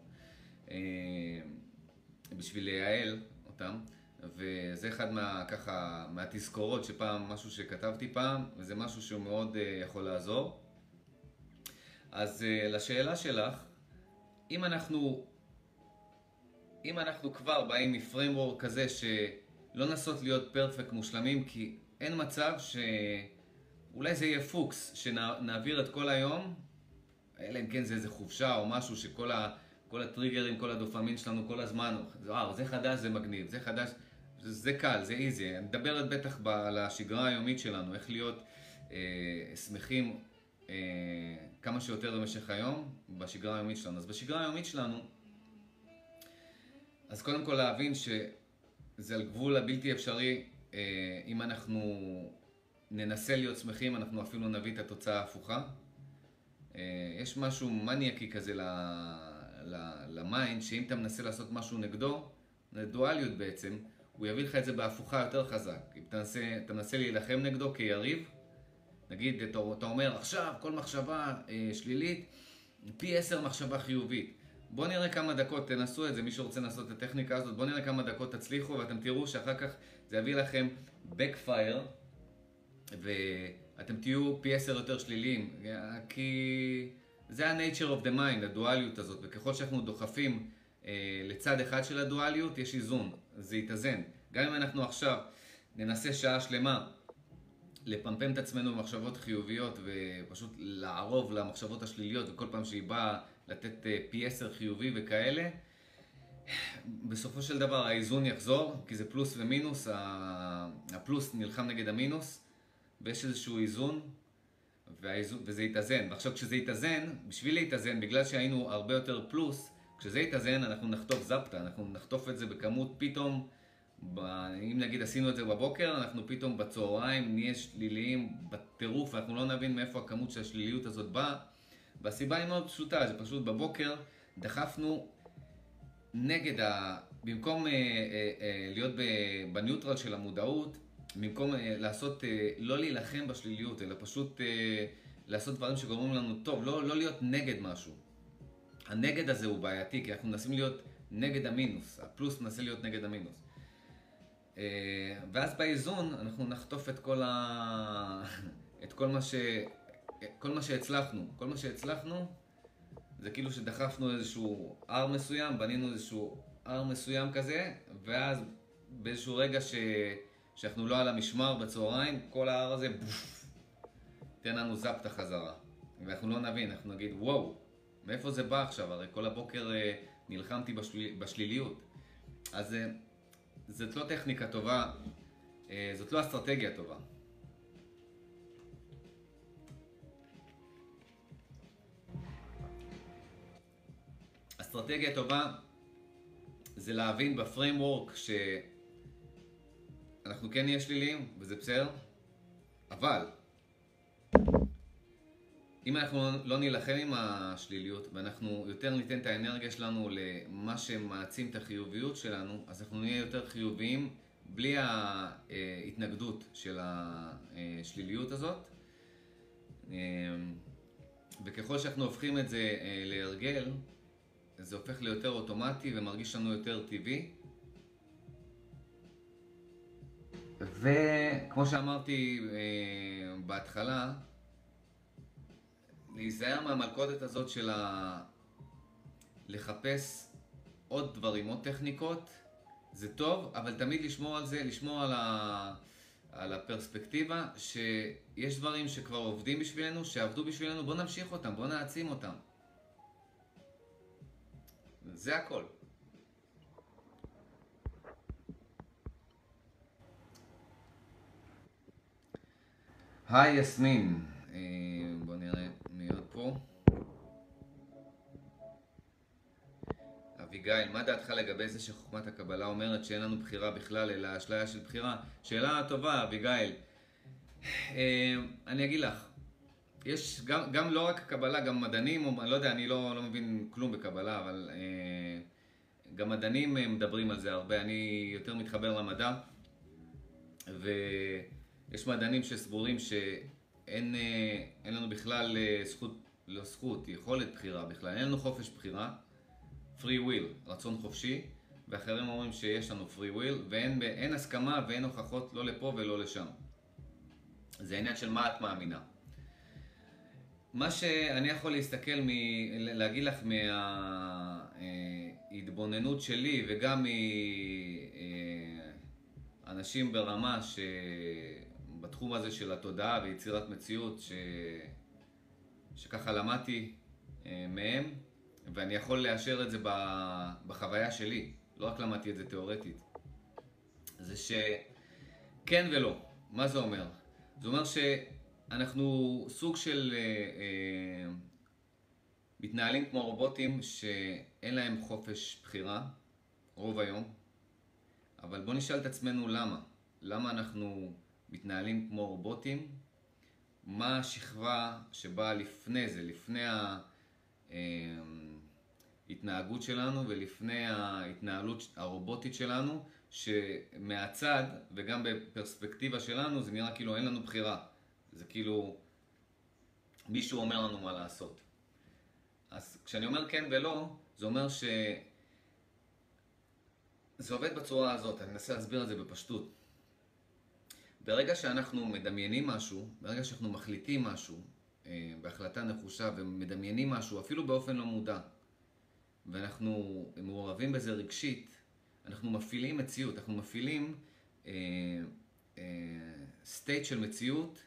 בשביל לייעל אותם. וזה אחד מה, ככה, מהתזכורות שפעם, משהו שכתבתי פעם, וזה משהו שהוא מאוד uh, יכול לעזור. אז uh, לשאלה שלך, אם אנחנו, אם אנחנו כבר באים מפריימוורק כזה שלא נסות להיות פרפקט מושלמים, כי אין מצב שאולי זה יהיה פוקס, שנעביר את כל היום, אלא אם כן זה איזה חופשה או משהו שכל ה... כל הטריגרים, כל הדופמין שלנו כל הזמן, וואו, זה חדש, זה מגניב, זה חדש, זה, זה קל, זה איזי. אני מדברת בטח ב, על השגרה היומית שלנו, איך להיות אה, שמחים אה, כמה שיותר במשך היום בשגרה היומית שלנו. אז בשגרה היומית שלנו, אז קודם כל להבין שזה על גבול הבלתי אפשרי, אה, אם אנחנו ננסה להיות שמחים, אנחנו אפילו נביא את התוצאה ההפוכה. אה, יש משהו מניאקי כזה ל mind, שאם אתה מנסה לעשות משהו נגדו, זה דואליות בעצם, הוא יביא לך את זה בהפוכה יותר חזק. אם אתה מנסה, אתה מנסה להילחם נגדו כיריב, נגיד, אתה, אתה אומר עכשיו כל מחשבה אה, שלילית, פי עשר מחשבה חיובית. בואו נראה כמה דקות, תנסו את זה, מי שרוצה לנסות את הטכניקה הזאת, בואו נראה כמה דקות תצליחו ואתם תראו שאחר כך זה יביא לכם backfire ואתם תהיו פי עשר יותר שליליים, כי זה ה-nature of the mind, הדואליות הזאת, וככל שאנחנו דוחפים אה, לצד אחד של הדואליות יש איזון, זה יתאזן. גם אם אנחנו עכשיו ננסה שעה שלמה לפמפם את עצמנו במחשבות חיוביות ופשוט לערוב למחשבות השליליות וכל פעם שהיא באה לתת אה, פי עשר חיובי וכאלה, בסופו של דבר האיזון יחזור, כי זה פלוס ומינוס, הפלוס נלחם נגד המינוס ויש איזשהו איזון וזה יתאזן. ועכשיו כשזה יתאזן, בשביל להתאזן, בגלל שהיינו הרבה יותר פלוס, כשזה יתאזן אנחנו נחטוף זפטה, אנחנו נחטוף את זה בכמות פתאום, ב... אם נגיד עשינו את זה בבוקר, אנחנו פתאום בצהריים נהיה שליליים בטירוף, אנחנו לא נבין מאיפה הכמות של השליליות הזאת באה. והסיבה היא מאוד פשוטה, זה פשוט בבוקר דחפנו נגד ה... במקום אה, אה, אה, להיות בניוטרל של המודעות, במקום אה, לעשות, אה, לא להילחם בשליליות, אלא פשוט אה, לעשות דברים שגורמים לנו טוב, לא, לא להיות נגד משהו. הנגד הזה הוא בעייתי, כי אנחנו מנסים להיות נגד המינוס, הפלוס מנסה להיות נגד המינוס. אה, ואז באיזון אנחנו נחטוף את כל, ה... את כל, מה ש... כל מה שהצלחנו. כל מה שהצלחנו זה כאילו שדחפנו איזשהו הר מסוים, בנינו איזשהו הר מסוים כזה, ואז באיזשהו רגע ש... שאנחנו לא על המשמר בצהריים, כל ההר הזה, בוף, תן לנו זפטה חזרה. ואנחנו לא נבין, אנחנו נגיד, וואו, מאיפה זה בא עכשיו? הרי כל הבוקר אה, נלחמתי בשליל, בשליליות. אז אה, זאת לא טכניקה טובה, אה, זאת לא אסטרטגיה טובה. אסטרטגיה טובה זה להבין בפריימוורק שאנחנו כן נהיה שליליים, וזה בסדר, אבל אם אנחנו לא נילחם עם השליליות ואנחנו יותר ניתן את האנרגיה שלנו למה שמעצים את החיוביות שלנו, אז אנחנו נהיה יותר חיוביים בלי ההתנגדות של השליליות הזאת. וככל שאנחנו הופכים את זה להרגל, זה הופך ליותר אוטומטי ומרגיש לנו יותר טבעי. וכמו שאמרתי בהתחלה, להיזהר מהמלכודת הזאת של ה... לחפש עוד דברים, עוד טכניקות, זה טוב, אבל תמיד לשמור על זה, לשמור על, ה... על הפרספקטיבה, שיש דברים שכבר עובדים בשבילנו, שעבדו בשבילנו, בואו נמשיך אותם, בואו נעצים אותם. זה הכל. היי יסמין, אה, בוא נראה מי עוד פה. אביגיל, מה דעתך לגבי זה שחוכמת הקבלה אומרת שאין לנו בחירה בכלל, אלא אשליה של בחירה? שאלה טובה, אביגיל. אה, אני אגיד לך, יש גם, גם לא רק הקבלה, גם מדענים, אני לא יודע, אני לא, לא מבין כלום בקבלה, אבל אה, גם מדענים מדברים על זה הרבה, אני יותר מתחבר למדע, ויש מדענים שסבורים שאין אה, לנו בכלל אה, זכות, לא זכות, יכולת בחירה בכלל, אין לנו חופש בחירה, free will, רצון חופשי, ואחרים אומרים שיש לנו free will, ואין הסכמה ואין הוכחות לא לפה ולא לשם. זה עניין של מה את מאמינה. מה שאני יכול להסתכל, מ... להגיד לך מההתבוננות שלי וגם מאנשים ברמה שבתחום הזה של התודעה ויצירת מציאות ש... שככה למדתי אה, מהם ואני יכול לאשר את זה בחוויה שלי, לא רק למדתי את זה תיאורטית, זה שכן ולא. מה זה אומר? זה אומר ש... אנחנו סוג של אה, אה, מתנהלים כמו רובוטים שאין להם חופש בחירה, רוב היום, אבל בואו נשאל את עצמנו למה. למה אנחנו מתנהלים כמו רובוטים? מה השכבה שבאה לפני זה, לפני ההתנהגות אה, שלנו ולפני ההתנהלות הרובוטית שלנו, שמהצד וגם בפרספקטיבה שלנו זה נראה כאילו אין לנו בחירה. זה כאילו, מישהו אומר לנו מה לעשות. אז כשאני אומר כן ולא, זה אומר ש... זה עובד בצורה הזאת, אני אנסה להסביר את זה בפשטות. ברגע שאנחנו מדמיינים משהו, ברגע שאנחנו מחליטים משהו, אה, בהחלטה נחושה ומדמיינים משהו, אפילו באופן לא מודע, ואנחנו מעורבים בזה רגשית, אנחנו מפעילים מציאות, אנחנו מפעילים אה, אה, state של מציאות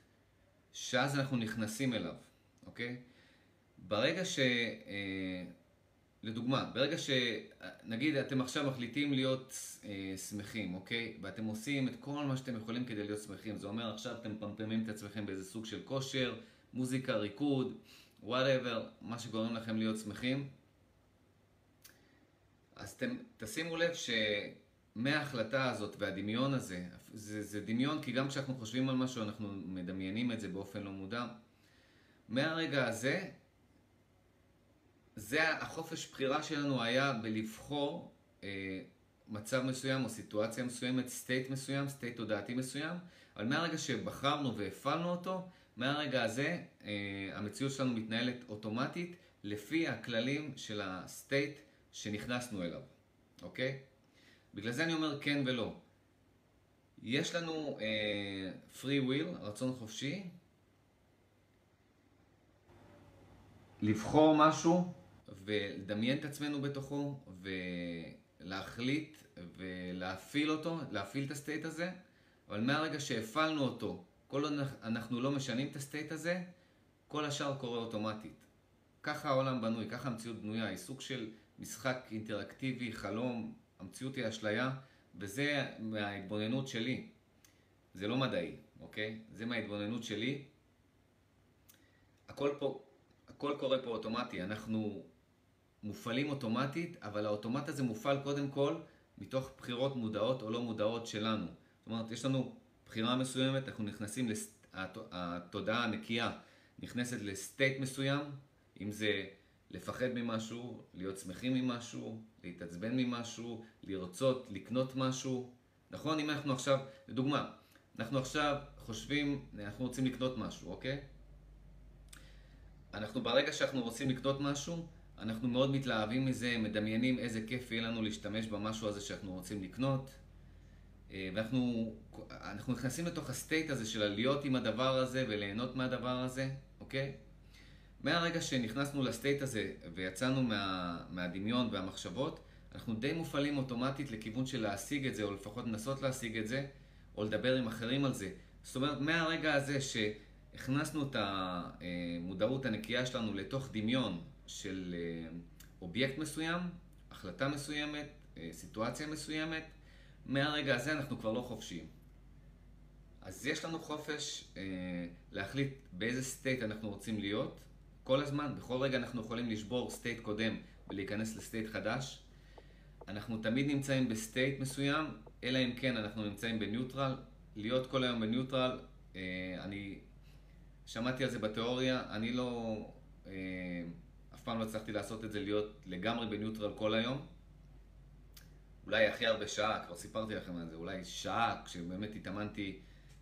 שאז אנחנו נכנסים אליו, אוקיי? ברגע ש... אה, לדוגמה, ברגע ש... נגיד אתם עכשיו מחליטים להיות אה, שמחים, אוקיי? ואתם עושים את כל מה שאתם יכולים כדי להיות שמחים. זה אומר עכשיו אתם מפמפמים את עצמכם באיזה סוג של כושר, מוזיקה, ריקוד, וואטאבר, מה שגורם לכם להיות שמחים. אז אתם תשימו לב ש... מההחלטה הזאת והדמיון הזה, זה, זה דמיון כי גם כשאנחנו חושבים על משהו אנחנו מדמיינים את זה באופן לא מודע. מהרגע הזה, זה החופש בחירה שלנו היה בלבחור אה, מצב מסוים או סיטואציה מסוימת, state מסוים, state תודעתי מסוים, אבל מהרגע שבחרנו והפעלנו אותו, מהרגע הזה אה, המציאות שלנו מתנהלת אוטומטית לפי הכללים של ה state שנכנסנו אליו, אוקיי? בגלל זה אני אומר כן ולא. יש לנו אה, free will, רצון חופשי, לבחור משהו ולדמיין את עצמנו בתוכו ולהחליט ולהפעיל אותו, להפעיל את ה state הזה, אבל מהרגע שהפעלנו אותו, כל עוד אנחנו לא משנים את ה state הזה, כל השאר קורה אוטומטית. ככה העולם בנוי, ככה המציאות בנויה, היא סוג של משחק אינטראקטיבי, חלום, המציאות היא אשליה, וזה מההתבוננות שלי. זה לא מדעי, אוקיי? זה מההתבוננות שלי. הכל פה, הכל קורה פה אוטומטי. אנחנו מופעלים אוטומטית, אבל האוטומט הזה מופעל קודם כל מתוך בחירות מודעות או לא מודעות שלנו. זאת אומרת, יש לנו בחירה מסוימת, אנחנו נכנסים, לס... התודעה הנקייה נכנסת לסטייט מסוים, אם זה לפחד ממשהו, להיות שמחים ממשהו, להתעצבן ממשהו, לרצות לקנות משהו. נכון? אם אנחנו עכשיו, לדוגמה, אנחנו עכשיו חושבים, אנחנו רוצים לקנות משהו, אוקיי? אנחנו ברגע שאנחנו רוצים לקנות משהו, אנחנו מאוד מתלהבים מזה, מדמיינים איזה כיף יהיה לנו להשתמש במשהו הזה שאנחנו רוצים לקנות. אה, ואנחנו אנחנו נכנסים לתוך ה state הזה של להיות עם הדבר הזה וליהנות מהדבר הזה, אוקיי? מהרגע שנכנסנו ל state הזה ויצאנו מה, מהדמיון והמחשבות, אנחנו די מופעלים אוטומטית לכיוון של להשיג את זה, או לפחות לנסות להשיג את זה, או לדבר עם אחרים על זה. זאת אומרת, מהרגע הזה שהכנסנו את המודעות הנקייה שלנו לתוך דמיון של אה, אובייקט מסוים, החלטה מסוימת, אה, סיטואציה מסוימת, מהרגע הזה אנחנו כבר לא חופשיים. אז יש לנו חופש אה, להחליט באיזה state אנחנו רוצים להיות. כל הזמן, בכל רגע אנחנו יכולים לשבור state קודם ולהיכנס ל state חדש. אנחנו תמיד נמצאים ב state מסוים, אלא אם כן אנחנו נמצאים בניוטרל. להיות כל היום בניוטרל, אני שמעתי על זה בתיאוריה, אני לא, פעם לא הצלחתי לעשות את זה, להיות לגמרי בניוטרל כל היום. אולי הכי הרבה שעה, כבר סיפרתי לכם על זה, אולי שעה, כשבאמת התאמנתי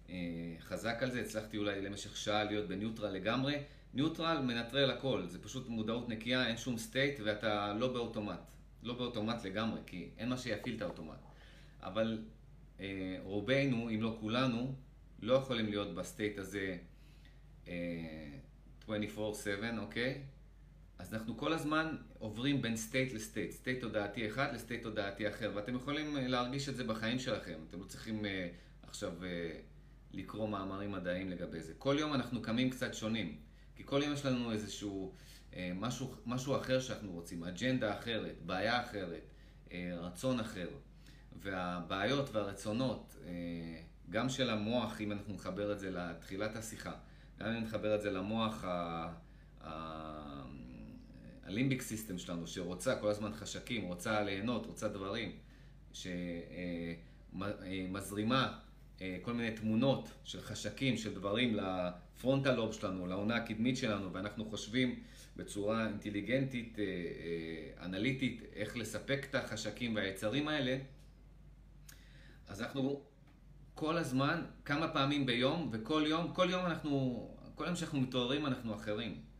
אה, חזק על זה, הצלחתי אולי למשך שעה להיות בניוטרל לגמרי. ניוטרל מנטרל הכל, זה פשוט מודעות נקייה, אין שום state ואתה לא באוטומט. לא באוטומט לגמרי, כי אין מה שיפעיל את האוטומט. אבל אה, רובנו, אם לא כולנו, לא יכולים להיות ב state הזה אה, 24/7, אוקיי? אז אנחנו כל הזמן עוברים בין state ל state, state תודעתי אחד ל state תודעתי אחר, ואתם יכולים אה, להרגיש את זה בחיים שלכם, אתם לא צריכים אה, עכשיו אה, לקרוא מאמרים מדעיים לגבי זה. כל יום אנחנו קמים קצת שונים, כי כל יום יש לנו איזשהו אה, משהו, משהו אחר שאנחנו רוצים, אג'נדה אחרת, בעיה אחרת, אה, רצון אחר. והבעיות והרצונות, אה, גם של המוח, אם אנחנו נחבר את זה לתחילת השיחה, גם אם נחבר את זה למוח הלימביק סיסטם שלנו, שרוצה כל הזמן חשקים, רוצה ליהנות, רוצה דברים, שמזרימה כל מיני תמונות של חשקים, של דברים לפרונטל לוב שלנו, לעונה הקדמית שלנו, ואנחנו חושבים בצורה אינטליגנטית, אה, אה, אנליטית, איך לספק את החשקים והיצרים האלה, אז אנחנו כל הזמן, כמה פעמים ביום, וכל יום, כל יום אנחנו, כל יום שאנחנו מתעוררים אנחנו אחרים.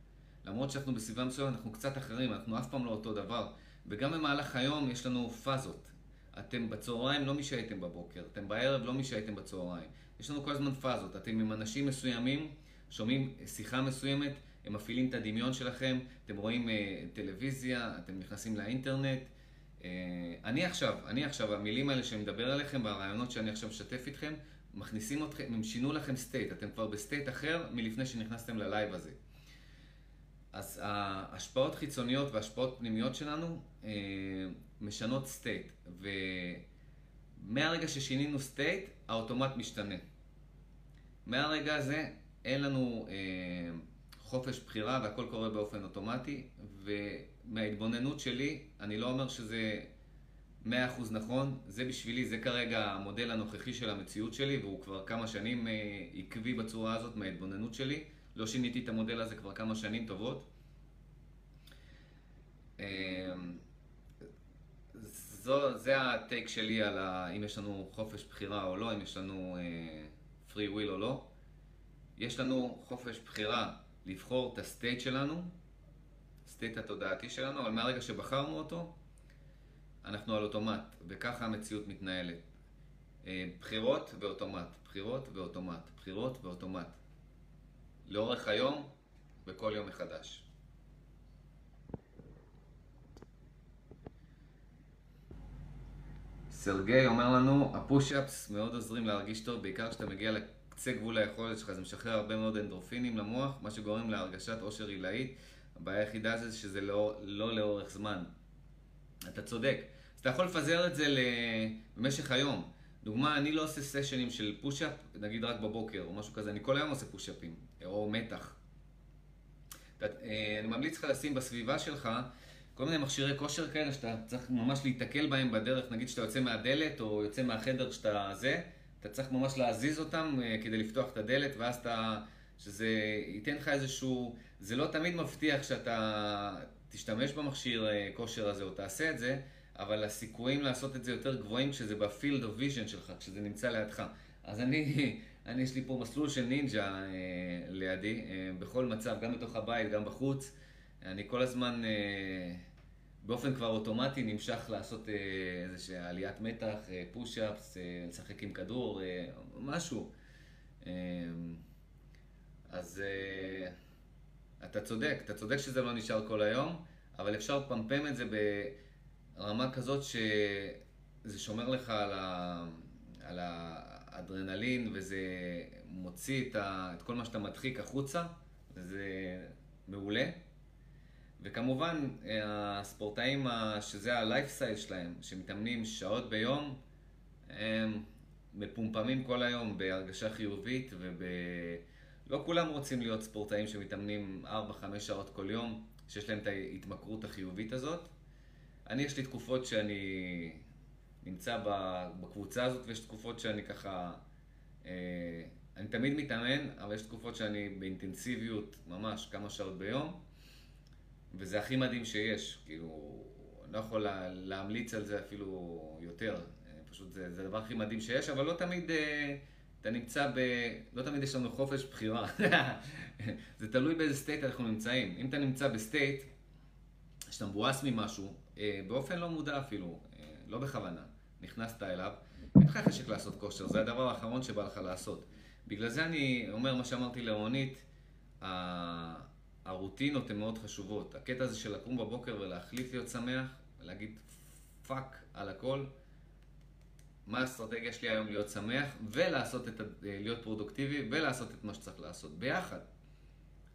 למרות שאנחנו בסביבה מסוימת אנחנו קצת אחרים, אנחנו אף פעם לא אותו דבר. וגם במהלך היום יש לנו פאזות. אתם בצהריים לא מי שהייתם בבוקר, אתם בערב לא מי שהייתם בצהריים. יש לנו כל הזמן פאזות. אתם עם אנשים מסוימים, שומעים שיחה מסוימת, הם מפעילים את הדמיון שלכם, אתם רואים uh, טלוויזיה, אתם נכנסים לאינטרנט. אה, אני עכשיו, אני עכשיו, המילים האלה שאני מדבר עליכם והרעיונות שאני עכשיו משתף איתכם, מכניסים אתכם, הם שינו לכם state, אתם כבר ב state אחר מלפני שנכנסתם ל live הזה. אז ההשפעות חיצוניות וההשפעות פנימיות שלנו אה, משנות state, ומהרגע ששינינו state, האוטומט משתנה. מהרגע הזה אין לנו... אה, חופש בחירה והכל קורה באופן אוטומטי, ומההתבוננות שלי, אני לא אומר שזה 100% נכון, זה בשבילי, זה כרגע המודל הנוכחי של המציאות שלי, והוא כבר כמה שנים אה, עקבי בצורה הזאת מההתבוננות שלי. לא שיניתי את המודל הזה כבר כמה שנים טובות. אה, זו, זה הטייק שלי על ה, אם יש לנו חופש בחירה או לא, אם יש לנו uh, free will או לא. יש לנו חופש בחירה לבחור את ה state שלנו, state התודעתי שלנו, אבל מהרגע שבחרנו אותו, אנחנו על אוטומט, וככה המציאות מתנהלת. אה, בחירות ואוטומט, בחירות ואוטומט, בחירות ואוטומט. לאורך היום וכל יום מחדש. סרגי אומר לנו, ה push-ups מאוד עוזרים להרגיש טוב, בעיקר כשאתה מגיע קצה גבול היכולת שלך, זה משחרר הרבה מאוד אנדורפינים למוח, מה שגורם להרגשת עושר עילאית. הבעיה היחידה זה שזה לא, לא לאורך זמן. אתה צודק. אז אתה יכול לפזר את זה במשך היום. דוגמה, אני לא עושה סשנים של פוש-אפ, נגיד רק בבוקר או משהו כזה, אני כל היום עושה פוש-אפים, או מתח. אה, אני ממליץ לך לשים בסביבה שלך כל מיני מכשירי כושר כאלה שאתה צריך ממש להיתקל בהם בדרך, נגיד שאתה יוצא מהדלת או יוצא מהחדר שאתה זה, אתה צריך ממש להזיז אותם אה, כדי לפתוח את הדלת, ואז אתה... שזה ייתן לך איזשהו... זה לא תמיד מבטיח שאתה תשתמש במכשיר אה, כושר הזה או תעשה את זה, אבל הסיכויים לעשות את זה יותר גבוהים כשזה ב field of vision שלך, כשזה נמצא לידך. אז אני, אני יש לי פה מסלול של נינג'ה אה, לידי, אה, בכל מצב, גם בתוך הבית, גם בחוץ. אני כל הזמן... אה, באופן כבר אוטומטי נמשך לעשות אה, איזושהי עליית מתח, פוש-אפס, אה, אה, לשחק עם כדור, משהו. אז אתה צודק, אתה צודק שזה לא נשאר כל היום, אבל אפשר לפמפם את זה ברמה כזאת שזה שומר לך על, ה... על האדרנלין וזה מוציא את, ה... את כל מה שאתה מדחיק החוצה, וזה מעולה. וכמובן, הספורטאים שזה הלייפסייל שלהם, שמתאמנים שעות ביום, הם מפומפמים כל היום בהרגשה חיובית וב... לא כולם רוצים להיות ספורטאים שמתאמנים 4-5 שעות כל יום, שיש להם את ההתמכרות החיובית הזאת. אני, יש לי תקופות שאני נמצא בקבוצה הזאת, ויש תקופות שאני ככה... אה, אני תמיד מתאמן, אבל יש תקופות שאני באינטנסיביות ממש כמה שעות ביום, וזה הכי מדהים שיש. כאילו, אני לא יכול להמליץ על זה אפילו יותר. פשוט זה, זה הדבר הכי מדהים שיש, אבל לא תמיד אה, אתה נמצא ב... לא תמיד יש לנו חופש בחירה. זה תלוי באיזה state אנחנו נמצאים. אם אתה נמצא ב state, שאתה מבואס ממשהו, אה, באופן לא מודע אפילו, אה, לא בכוונה, נכנסת אליו, אין לך חשק לעשות כושר, זה הדבר האחרון שבא לך לעשות. בגלל זה אני אומר מה שאמרתי לרונית, הרוטינות הן מאוד חשובות. הקטע הזה של לקום בבוקר ולהחליט להיות שמח, ולהגיד fuck על הכל, מה האסטרטגיה שלי היום להיות שמח, ולעשות את, להיות פרודוקטיבי, ולעשות את מה שצריך לעשות, ביחד.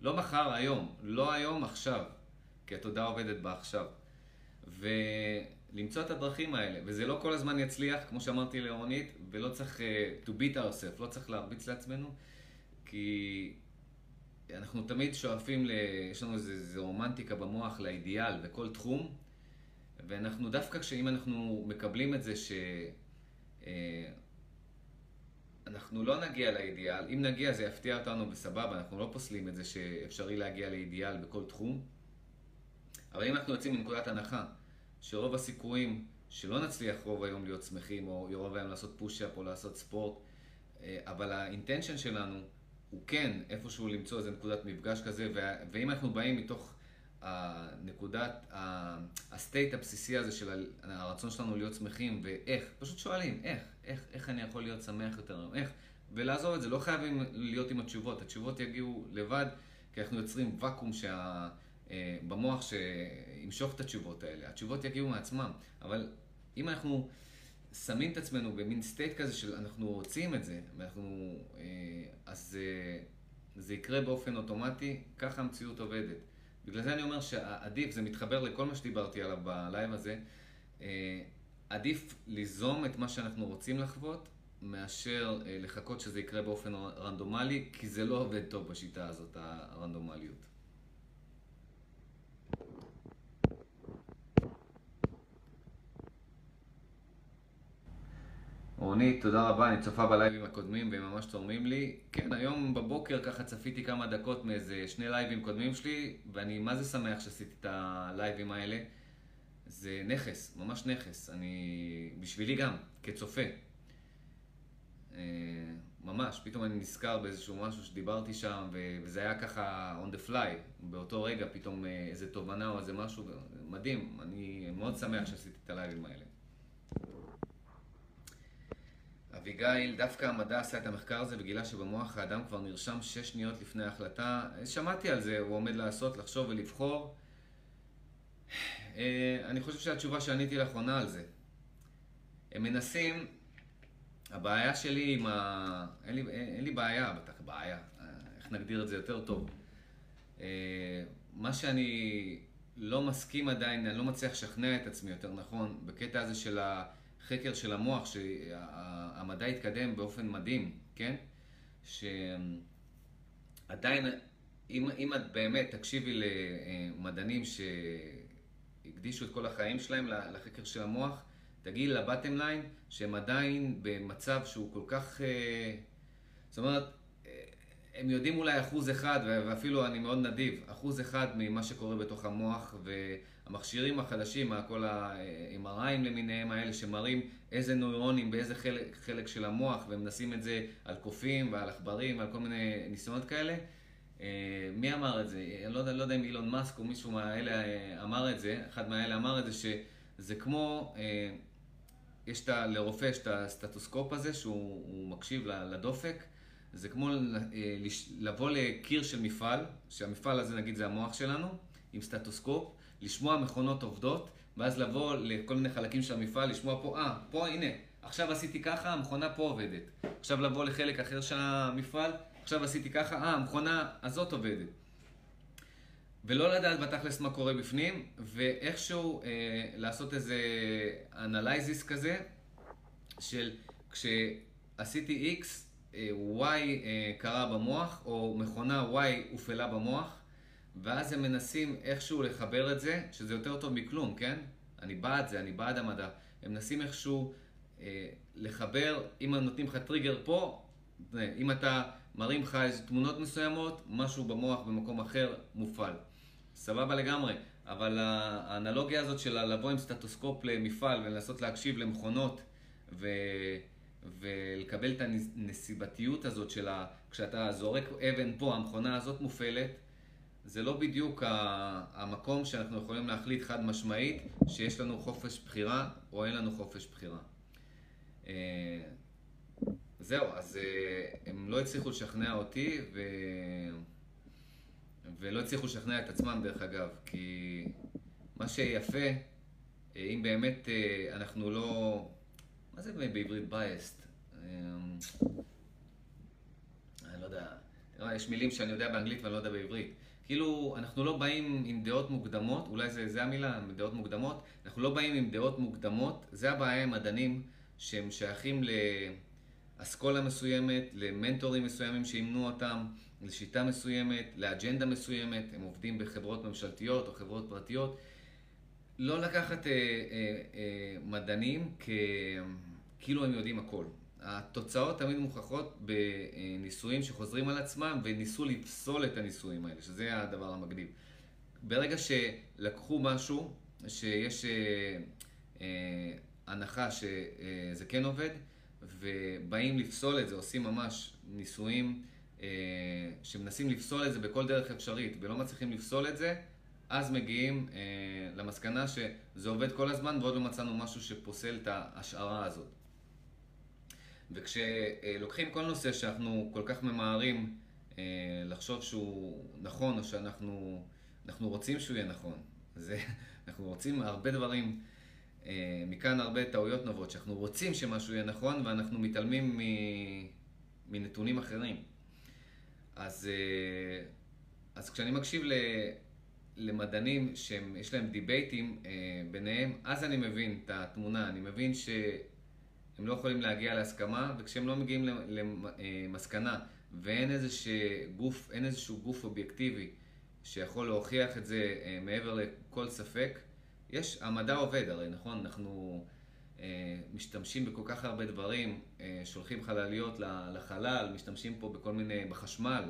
לא מחר, היום. לא היום, עכשיו. כי התודעה עובדת בעכשיו. ולמצוא את הדרכים האלה. וזה לא כל הזמן יצליח, כמו שאמרתי לאורנית, ולא צריך uh, to beat ourselves, לא צריך להרביץ לעצמנו, כי אנחנו תמיד שואפים, ל... יש לנו איזו רומנטיקה במוח לאידיאל בכל תחום, ואנחנו דווקא כשאם אנחנו מקבלים את זה ש... אה, אנחנו לא נגיע לאידיאל, אם נגיע זה יפתיע אותנו בסבבה, אנחנו לא פוסלים את זה שאפשרי להגיע לאידיאל בכל תחום, אבל אם אנחנו יוצאים מנקודת הנחה שרוב הסיכויים שלא נצליח רוב היום להיות שמחים, או רוב היום לעשות פוש-אפ או לעשות ספורט, אה, אבל ה intention שלנו הוא כן איפשהו למצוא איזה נקודת מפגש כזה, ואם אנחנו באים מתוך הנקודת, ה state הבסיסי הזה של הרצון שלנו להיות שמחים, ואיך, פשוט שואלים, איך, איך, איך אני יכול להיות שמח יותר, איך, ולעזוב את זה, לא חייבים להיות עם התשובות, התשובות יגיעו לבד, כי אנחנו יוצרים ואקום שה... אה, במוח שימשוך את התשובות האלה, התשובות יגיעו מעצמם, אבל אם אנחנו שמים את עצמנו במין state כזה של אנחנו רוצים את זה, ואנחנו, אה, אז אה, זה יקרה באופן אוטומטי, ככה המציאות עובדת. בגלל זה אני אומר שעדיף, זה מתחבר לכל מה שדיברתי עליו ב live הזה, עדיף ליזום את מה שאנחנו רוצים לחוות, מאשר לחכות שזה יקרה באופן רנדומלי, כי זה לא עובד טוב בשיטה הזאת, הרנדומליות. רונית, תודה רבה, אני צופה בלייבים הקודמים והם ממש תורמים לי. כן, היום בבוקר ככה צפיתי כמה דקות מאיזה שני לייבים קודמים שלי, ואני מה זה שמח שעשיתי את הלייבים האלה. זה נכס, ממש נכס. אני, בשבילי גם, כצופה. אה, ממש, פתאום אני נזכר באיזשהו משהו שדיברתי שם, וזה היה ככה on the fly, באותו רגע פתאום אה, איזה תובנה או איזה משהו, מדהים, אני מאוד שמח שעשיתי את הלייבים האלה. אביגיל, דווקא המדע עשה את המחקר הזה וגילה שבמוח האדם כבר נרשם שש שניות לפני ההחלטה. שמעתי על זה, הוא עומד לעשות, לחשוב ולבחור. אה, אני חושב שהתשובה שעניתי לך עונה על זה. הם מנסים, הבעיה שלי עם ה... אין לי, אין לי בעיה, בטח בעיה, איך נגדיר את זה יותר טוב. אה, מה שאני לא מסכים עדיין, אני לא מצליח לשכנע את עצמי יותר נכון, בקטע הזה של ה... חקר של המוח, שהמדע התקדם באופן מדהים, כן? שעדיין, אם, אם את באמת תקשיבי למדענים שהקדישו את כל החיים שלהם לחקר של המוח, תגידי לבטם ליין שהם עדיין במצב שהוא כל כך... אה, זאת אומרת, הם יודעים אולי אחוז אחד, ואפילו אני מאוד נדיב, אחוז אחד ממה שקורה בתוך המוח, והמכשירים החדשים, כל ה-MRIים למיניהם האלה, שמראים איזה נוירונים באיזה חלק, חלק של המוח, והם נשים את זה על קופים ועל עכברים ועל כל מיני ניסיונות כאלה. אה, מי אמר את זה? אני לא לא יודע אם אילון מאסק או מישהו מהאלה אה, אמר את זה, אחד מהאלה אמר את זה, שזה כמו, אה, יש את, לרופא יש את הסטטוסקופ הזה, שהוא מקשיב לדופק. זה כמו לבוא לקיר של מפעל, שהמפעל הזה נגיד זה המוח שלנו, עם סטטוסקופ, לשמוע מכונות עובדות, ואז לבוא לכל מיני חלקים של המפעל, לשמוע פה, אה, פה הנה, עכשיו עשיתי ככה, המכונה פה עובדת. עכשיו לבוא לחלק אחר של המפעל, עכשיו עשיתי ככה, אה, המכונה הזאת עובדת. ולא לדעת בתכלס מה קורה בפנים, ואיכשהו אה, לעשות איזה analysis כזה, של כשעשיתי X, אה, Y אה, קרה במוח, או מכונה Y הופעלה במוח, ואז הם מנסים איכשהו לחבר את זה, שזה יותר טוב מכלום, כן? אני בעד זה, אני בעד המדע. הם מנסים איכשהו אה, לחבר, אם נותנים לך טריגר פה, אם אתה מרים לך איזה תמונות מסוימות, משהו במוח במקום אחר מופעל. סבבה לגמרי, אבל האנלוגיה הזאת של לבוא עם סטטוסקופ למפעל ולנסות להקשיב למכונות ו... ולקבל את הנסיבתיות הזאת של ה... כשאתה זורק אבן פה, המכונה הזאת מופעלת, זה לא בדיוק המקום שאנחנו יכולים להחליט חד משמעית שיש לנו חופש בחירה או אין לנו חופש בחירה. אה, זהו, אז אה, הם לא הצליחו לשכנע אותי ו... ולא הצליחו לשכנע את עצמם דרך אגב, כי מה שיפה, אה, אם באמת אנחנו לא... מה זה בעברית biased? אני לא יודע, יש מילים שאני יודע באנגלית ואני לא יודע בעברית. כאילו, אנחנו לא באים עם דעות מוקדמות, אולי זה, זה המילה, דעות מוקדמות, אנחנו לא באים עם דעות מוקדמות, זה הבעיה עם מדענים שהם שייכים לאסכולה מסוימת, למנטורים מסוימים שאימנו אותם, לשיטה מסוימת, לאג'נדה מסוימת, הם עובדים בחברות ממשלתיות או חברות פרטיות. לא לקחת אה, אה, אה, מדענים כ... כאילו הם יודעים הכל. התוצאות תמיד מוכחות בניסויים שחוזרים על עצמם וניסו לפסול את הניסויים האלה, שזה הדבר המגניב. ברגע שלקחו משהו, שיש אה, אה, הנחה שזה כן עובד, ובאים לפסול את זה, עושים ממש ניסויים אה, שמנסים לפסול את זה בכל דרך אפשרית ולא מצליחים לפסול את זה, אז מגיעים אה, למסקנה שזה עובד כל הזמן ועוד לא מצאנו משהו שפוסל את ההשערה הזאת. וכשלוקחים כל נושא שאנחנו כל כך ממהרים אה, לחשוב שהוא נכון, או שאנחנו רוצים שהוא יהיה נכון, זה, אנחנו רוצים הרבה דברים, אה, מכאן הרבה טעויות נובעות, שאנחנו רוצים שמשהו יהיה נכון ואנחנו מתעלמים מנתונים אחרים. אז, אה, אז כשאני מקשיב למדענים שיש להם דיבייטים ביניהם, אז אני מבין את התמונה, אני מבין ש... הם לא יכולים להגיע להסכמה, וכשהם לא מגיעים למסקנה ואין איזשהו גוף, איזשהו גוף אובייקטיבי שיכול להוכיח את זה אה, מעבר לכל ספק, יש, המדע עובד הרי, נכון? אנחנו אה, משתמשים בכל כך הרבה דברים, אה, שולחים חלליות לחלל, משתמשים פה בכל מיני, בחשמל,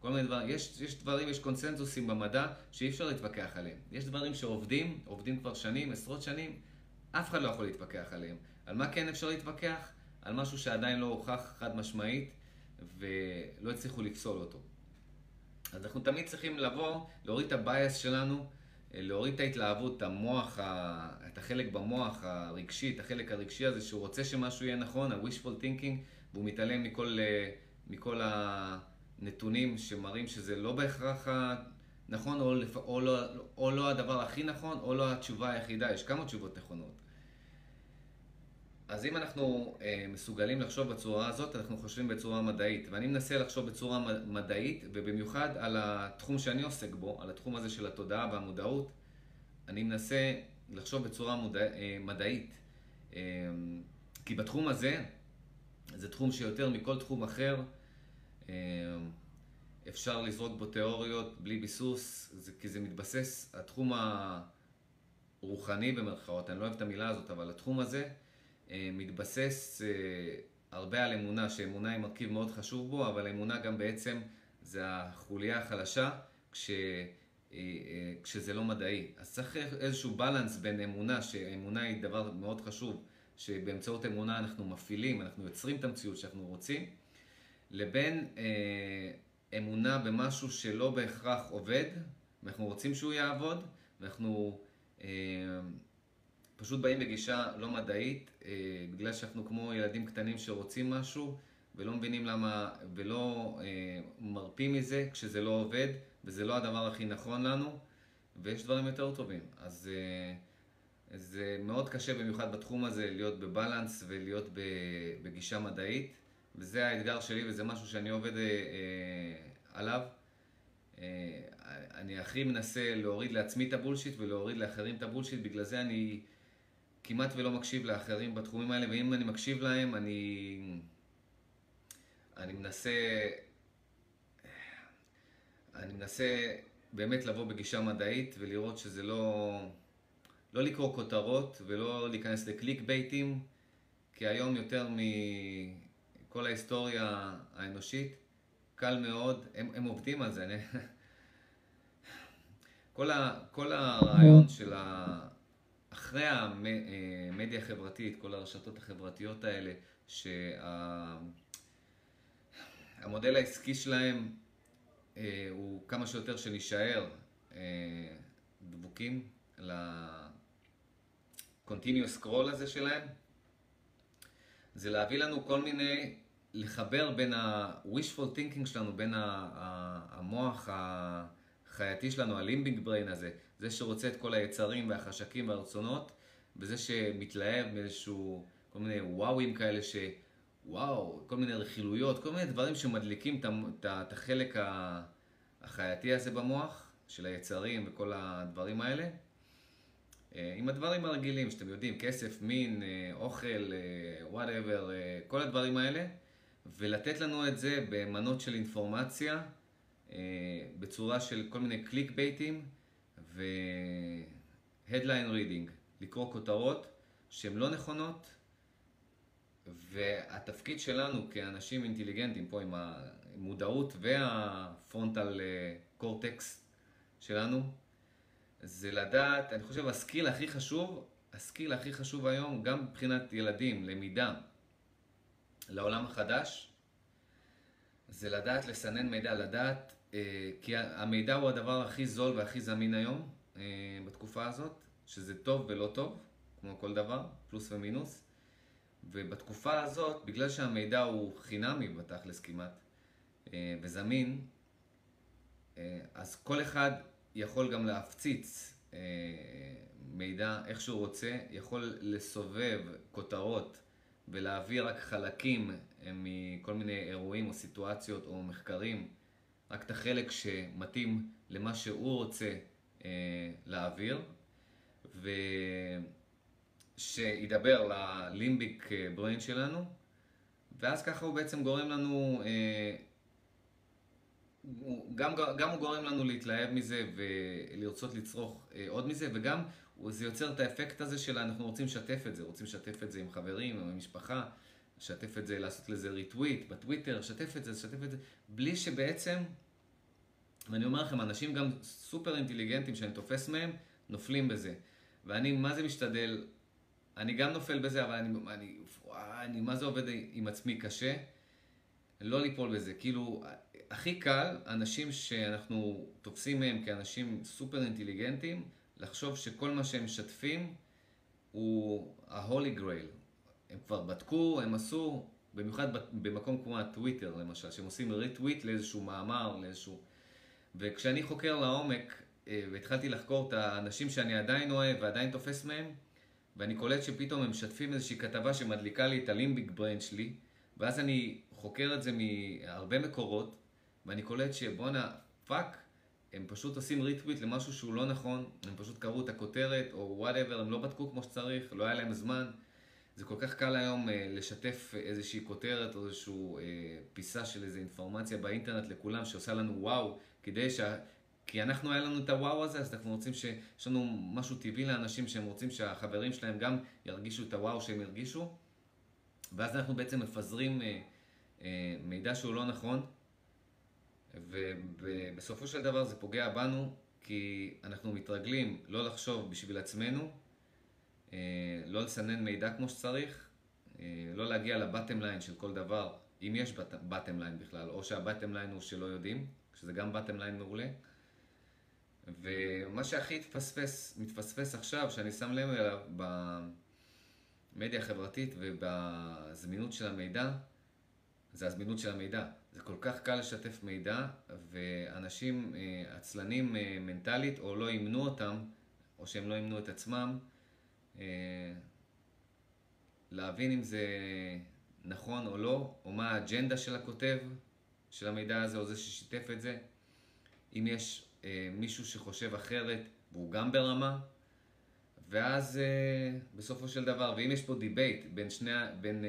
כל מיני דברים, יש, יש דברים, יש קונסנזוסים במדע שאי אפשר להתווכח עליהם. יש דברים שעובדים, עובדים כבר שנים, עשרות שנים, אף אחד לא יכול להתווכח עליהם. על מה כן אפשר להתווכח? על משהו שעדיין לא הוכח חד משמעית ולא הצליחו לפסול אותו. אז אנחנו תמיד צריכים לבוא, להוריד את הבייס שלנו, להוריד את ההתלהבות, את המוח, את החלק במוח הרגשי, את החלק הרגשי הזה שהוא רוצה שמשהו יהיה נכון, ה-wishful thinking, והוא מתעלם מכל, מכל הנתונים שמראים שזה לא בהכרח נכון, או, או, לא, או לא הדבר הכי נכון, או לא התשובה היחידה, יש כמה תשובות נכונות. אז אם אנחנו אה, מסוגלים לחשוב בצורה הזאת, אנחנו חושבים בצורה מדעית. ואני מנסה לחשוב בצורה מדעית, ובמיוחד על התחום שאני עוסק בו, על התחום הזה של התודעה והמודעות, אני מנסה לחשוב בצורה מודע, אה, מדעית. אה, כי בתחום הזה, זה תחום שיותר מכל תחום אחר, אה, אפשר לזרוק בו תיאוריות בלי ביסוס, זה, כי זה מתבסס, התחום הרוחני במרכאות, אני לא אוהב את המילה הזאת, אבל התחום הזה, מתבסס אה, הרבה על אמונה, שאמונה היא מרכיב מאוד חשוב בו, אבל אמונה גם בעצם זה החוליה החלשה כש, אה, כשזה לא מדעי. אז צריך איזשהו בלנס בין אמונה, שאמונה היא דבר מאוד חשוב, שבאמצעות אמונה אנחנו מפעילים, אנחנו יוצרים את המציאות שאנחנו רוצים, לבין אה, אמונה במשהו שלא בהכרח עובד, ואנחנו רוצים שהוא יעבוד, ואנחנו... אה, פשוט באים בגישה לא מדעית, אה, בגלל שאנחנו כמו ילדים קטנים שרוצים משהו, ולא מבינים למה, ולא אה, מרפים מזה כשזה לא עובד, וזה לא הדבר הכי נכון לנו, ויש דברים יותר טובים. אז אה, זה מאוד קשה במיוחד בתחום הזה להיות בבלנס ולהיות בגישה מדעית, וזה האתגר שלי וזה משהו שאני עובד אה, אה, עליו. אה, אני הכי מנסה להוריד לעצמי את הבולשיט ולהוריד לאחרים את הבולשיט, בגלל זה אני כמעט ולא מקשיב לאחרים בתחומים האלה, ואם אני מקשיב להם, אני, אני מנסה, אני מנסה באמת לבוא בגישה מדעית ולראות שזה לא, לא לקרוא כותרות ולא להיכנס לקליק בייטים, כי היום יותר מכל ההיסטוריה האנושית, קל מאוד, הם, הם עובדים על זה. כל, ה, כל הרעיון של ה... אחרי המדיה החברתית, כל הרשתות החברתיות האלה, שהמודל שה... העסקי שלהם אה, הוא כמה שיותר שנישאר אה, דבוקים ל-continuous scroll הזה שלהם, זה להביא לנו כל מיני, לחבר בין ה-wishful thinking שלנו, בין המוח החייתי שלנו, הלימבינג בריין הזה, זה שרוצה את כל היצרים והחשקים והרצונות, וזה שמתלהב מאיזשהו, כל מיני וואוים כאלה ש... וואו, כל מיני רכילויות, כל מיני דברים שמדליקים את החלק החייתי הזה במוח, של היצרים וכל הדברים האלה. אה, עם הדברים הרגילים שאתם יודעים, כסף, מין, אה, אוכל, whatever, אה, כל הדברים האלה, ולתת לנו את זה במנות של אינפורמציה, בצורה של כל מיני click bait־ים ו-headline reading, לקרוא כותרות שהן לא נכונות, והתפקיד שלנו כאנשים אינטליגנטים פה עם המודעות והפרונטל קורטקס שלנו, זה לדעת, אני חושב הסקיל הכי חשוב, הסקיל הכי חשוב היום, גם מבחינת ילדים, למידה לעולם החדש, זה לדעת לסנן מידע, לדעת, אה, כי המידע הוא הדבר הכי זול והכי זמין היום, אה, בתקופה הזאת, שזה טוב ולא טוב, כמו כל דבר, פלוס ומינוס. ובתקופה הזאת, בגלל שהמידע הוא חינמי בתכלס כמעט, אה, וזמין, אז כל אחד יכול גם להפציץ אה, מידע איך שהוא רוצה, יכול לסובב כותרות ולהעביר רק חלקים אה, מכל מיני אירועים או סיטואציות או מחקרים, רק את החלק שמתאים למה שהוא רוצה אה, להעביר, ושידבר ללימביק בריין שלנו, ואז ככה הוא בעצם גורם לנו גם, גם הוא גורם לנו להתלהב מזה ולרצות לצרוך אה, עוד מזה, וגם זה יוצר את האפקט הזה של אנחנו רוצים לשתף את זה, רוצים לשתף את זה עם חברים, עם המשפחה, לשתף את זה, לעשות לזה ריטוויט בטוויטר, לשתף את זה, לשתף את זה, בלי שבעצם, ואני אומר לכם, אנשים גם סופר אינטליגנטים שאני תופס מהם, נופלים בזה. ואני מה זה משתדל, אני גם נופל בזה, אבל אני, אני, אני מה זה עובד עם עצמי קשה, לא ליפול בזה. כאילו, הכי קל, אנשים שאנחנו תופסים מהם כאנשים סופר אינטליגנטים, לחשוב שכל מה שהם משתפים הוא ה-holy grail. הם כבר בדקו, הם עשו, במיוחד במקום כמו הטוויטר למשל, שהם עושים retweet לאיזשהו מאמר, לאיזשהו... וכשאני חוקר לעומק, אה, והתחלתי לחקור את האנשים שאני עדיין אוהב ועדיין תופס מהם, ואני קולט שפתאום הם משתפים איזושהי כתבה שמדליקה לי את ה limbic brain שלי, ואז אני חוקר את זה מהרבה מקורות, ואני קולט שבואנה, fuck, הם פשוט עושים retweet למשהו שהוא לא נכון, הם פשוט קראו את הכותרת, או whatever, הם לא בדקו כמו שצריך, לא היה להם זמן. זה כל כך קל היום אה, לשתף איזושהי כותרת או איזושהי אה, פיסה של איזו אינפורמציה באינטרנט לכולם, שעושה לנו וואו, כדי שה... כי אנחנו, היה לנו את הוואו הזה, אז אנחנו רוצים ש... יש לנו משהו טבעי לאנשים שהם רוצים שהחברים שלהם גם ירגישו את הוואו שהם הרגישו, ואז אנחנו בעצם מפזרים אה, אה, מידע שהוא לא נכון. ובסופו של דבר זה פוגע בנו, כי אנחנו מתרגלים לא לחשוב בשביל עצמנו, לא לסנן מידע כמו שצריך, אה, לא להגיע ל bottom line של כל דבר, אם יש bottom line בכלל, או שה bottom line הוא שלא יודעים, שזה גם bottom line מעולה. ומה שהכי מתפספס, מתפספס עכשיו, שאני שם לב אליו במדיה החברתית ובזמינות של המידע, זה הזמינות של המידע. זה כל כך קל לשתף מידע, ואנשים אה, עצלנים אה, מנטלית, או לא אימנו אותם, או שהם לא אימנו את עצמם, אה, להבין אם זה נכון או לא, או מה האג'נדה של הכותב של המידע הזה, או זה ששיתף את זה. אם יש מישהו שחושב אחרת, והוא גם ברמה, ואז בסופו של דבר, ואם יש פה debate בין, שני, בין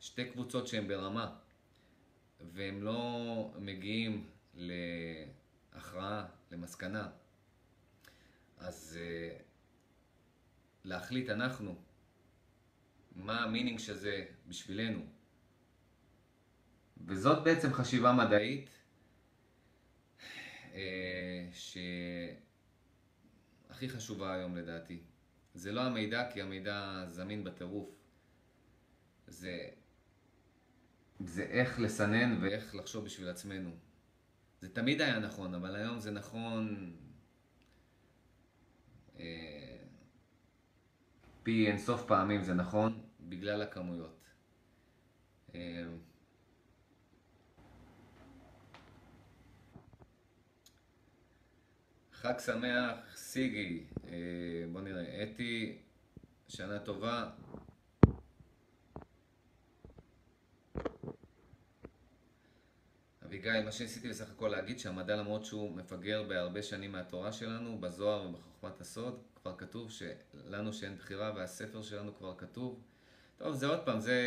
שתי קבוצות שהן ברמה, והם לא מגיעים להכרעה, למסקנה, אז uh, להחליט אנחנו מה המינינג של זה בשבילנו. וזאת בעצם חשיבה מדעית uh, שהכי חשובה היום לדעתי. זה לא המידע, כי המידע זמין בטירוף. זה זה איך לסנן ואיך לחשוב בשביל עצמנו. זה תמיד היה נכון, אבל היום זה נכון אה, פי אינסוף פעמים זה נכון, בגלל הכמויות. אה, חג שמח, סיגי, אה, בוא נראה, אתי, שנה טובה, אביגיל, מה שניסיתי בסך הכל להגיד שהמדע למרות שהוא מפגר בהרבה שנים מהתורה שלנו, בזוהר ובחוכמת הסוד, כבר כתוב שלנו שאין בחירה והספר שלנו כבר כתוב. טוב, זה עוד פעם, זה,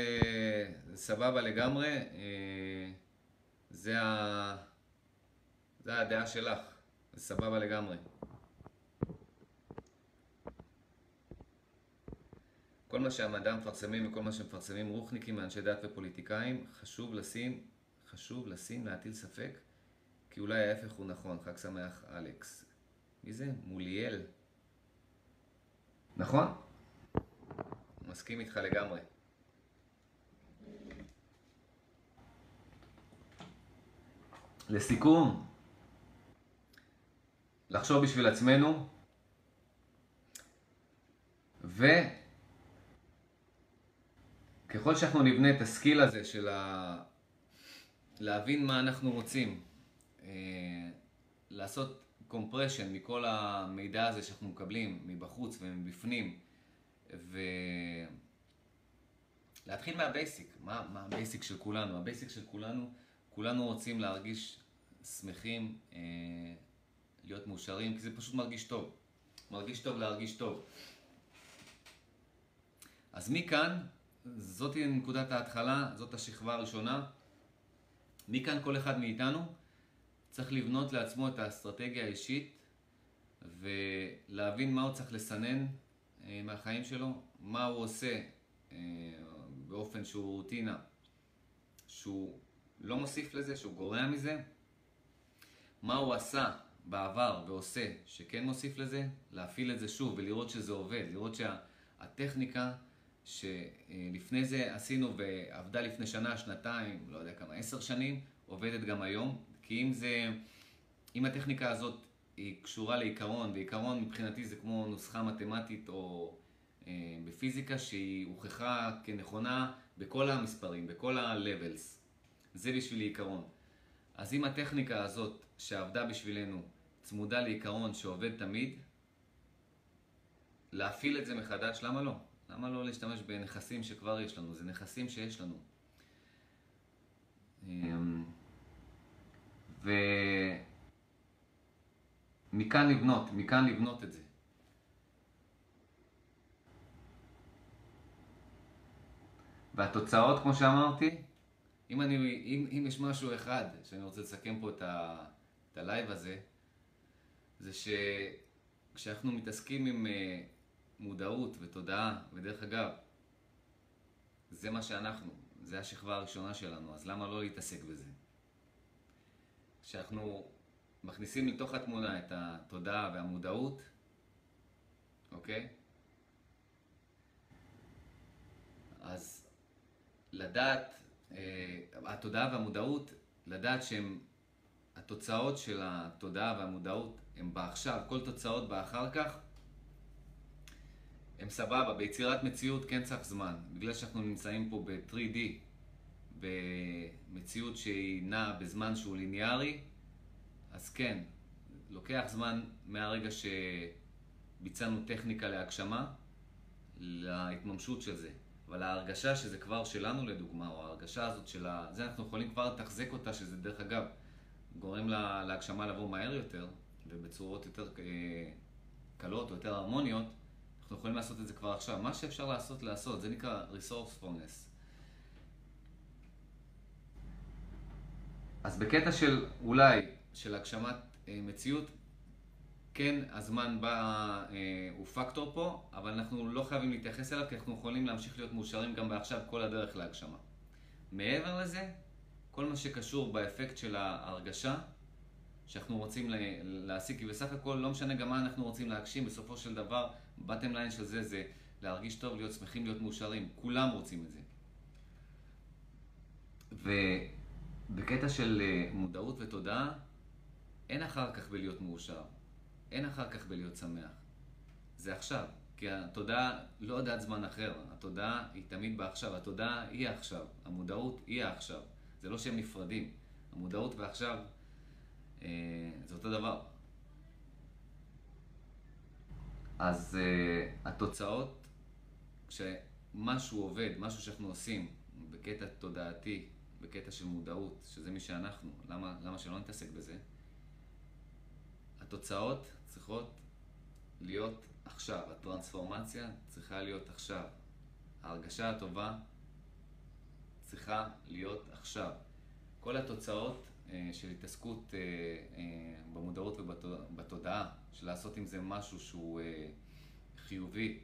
זה סבבה לגמרי, אה, זה, ה, זה הדעה שלך, זה סבבה לגמרי. כל מה שהמדע מפרסמים וכל מה שמפרסמים רוחניקים מאנשי דת ופוליטיקאים, חשוב לשים חשוב לשים, להטיל ספק, כי אולי ההפך הוא נכון. חג שמח, אלכס. מי זה? מוליאל. נכון? מסכים איתך לגמרי. לסיכום, לחשוב בשביל עצמנו, וככל שאנחנו נבנה את ה skill הזה של ה... להבין מה אנחנו רוצים, אה, לעשות compression מכל המידע הזה שאנחנו מקבלים מבחוץ ומבפנים, ולהתחיל מה basic, מה, מה ה basic של כולנו? ה basic של כולנו, כולנו רוצים להרגיש שמחים, אה, להיות מאושרים, כי זה פשוט מרגיש טוב. מרגיש טוב להרגיש טוב. אז מכאן, זאת נקודת ההתחלה, זאת השכבה הראשונה. מכאן כל אחד מאיתנו צריך לבנות לעצמו את האסטרטגיה האישית ולהבין מה הוא צריך לסנן אה, מהחיים שלו, מה הוא עושה אה, באופן שהוא רוטינה, שהוא לא מוסיף לזה, שהוא גורע מזה, מה הוא עשה בעבר ועושה שכן מוסיף לזה, להפעיל את זה שוב ולראות שזה עובד, לראות שהטכניקה שה- שלפני זה עשינו ועבדה לפני שנה, שנתיים, לא יודע כמה, עשר שנים, עובדת גם היום. כי אם זה, אם הטכניקה הזאת היא קשורה לעיקרון, ועיקרון מבחינתי זה כמו נוסחה מתמטית או אה, בפיזיקה שהיא הוכחה כנכונה בכל המספרים, בכל ה-levels. זה בשביל עיקרון. אז אם הטכניקה הזאת שעבדה בשבילנו צמודה לעיקרון שעובד תמיד, להפעיל את זה מחדש, למה לא? למה לא להשתמש בנכסים שכבר יש לנו? זה נכסים שיש לנו. ומכאן לבנות, מכאן לבנות את זה. והתוצאות, כמו שאמרתי, אם, אני, אם, אם יש משהו אחד שאני רוצה לסכם פה את, ה, את ה live הזה, זה שכשאנחנו מתעסקים עם אה, מודעות ותודעה, ודרך אגב, זה מה שאנחנו, זה השכבה הראשונה שלנו, אז למה לא להתעסק בזה? כשאנחנו מכניסים לתוך התמונה את התודעה והמודעות, אוקיי? אז לדעת, אה, התודעה והמודעות, לדעת שהם, התוצאות של התודעה והמודעות הם בעכשיו, כל תוצאות באחר כך, הם סבבה, ביצירת מציאות כן צריך זמן. בגלל שאנחנו נמצאים פה ב-3D, במציאות שהיא נעה בזמן שהוא ליניארי, אז כן, לוקח זמן מהרגע שביצענו טכניקה להגשמה להתממשות של זה. אבל ההרגשה שזה כבר שלנו לדוגמה, או ההרגשה הזאת של ה... זה אנחנו יכולים כבר לתחזק אותה, שזה דרך אגב גורם לה, להגשמה לבוא מהר יותר, ובצורות יותר אה, קלות או יותר הרמוניות, אנחנו יכולים לעשות את זה כבר עכשיו. מה שאפשר לעשות, לעשות. זה נקרא resourcefulness. אז בקטע של אולי, של הגשמת אה, מציאות, כן, הזמן בא, אה, הוא פקטור פה, אבל אנחנו לא חייבים להתייחס אליו, כי אנחנו יכולים להמשיך להיות מאושרים גם בעכשיו כל הדרך להגשמה. מעבר לזה, כל מה שקשור באפקט של ההרגשה, שאנחנו רוצים להשיג, כי בסך הכל לא משנה גם מה אנחנו רוצים להגשים, בסופו של דבר, בטם ליין של זה זה להרגיש טוב, להיות שמחים, להיות מאושרים. כולם רוצים את זה. ובקטע של אה, מודעות ותודעה, אין אחר כך בלהיות מאושר. אין אחר כך בלהיות שמח. זה עכשיו. כי התודעה לא יודעת זמן אחר. התודעה היא תמיד בעכשיו. התודעה היא עכשיו. המודעות היא העכשיו. זה לא שהם נפרדים. המודעות ועכשיו אה, זה אותו דבר. אז אה, התוצאות, כשמשהו עובד, משהו שאנחנו עושים בקטע תודעתי, בקטע של מודעות, שזה מי שאנחנו, למה, למה שלא נתעסק בזה? התוצאות צריכות להיות עכשיו, הטרנספורמציה צריכה להיות עכשיו. ההרגשה הטובה צריכה להיות עכשיו. כל התוצאות אה, של התעסקות אה, אה, במודעות ובתודעה, של לעשות עם זה משהו שהוא חיובי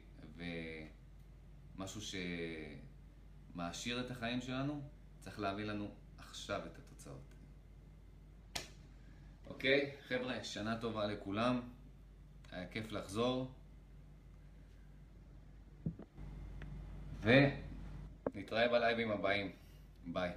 ומשהו שמעשיר את החיים שלנו, צריך להביא לנו עכשיו את התוצאות. אוקיי, חבר'ה, שנה טובה לכולם, היה כיף לחזור. ונתראה בלייבים הבאים. ביי.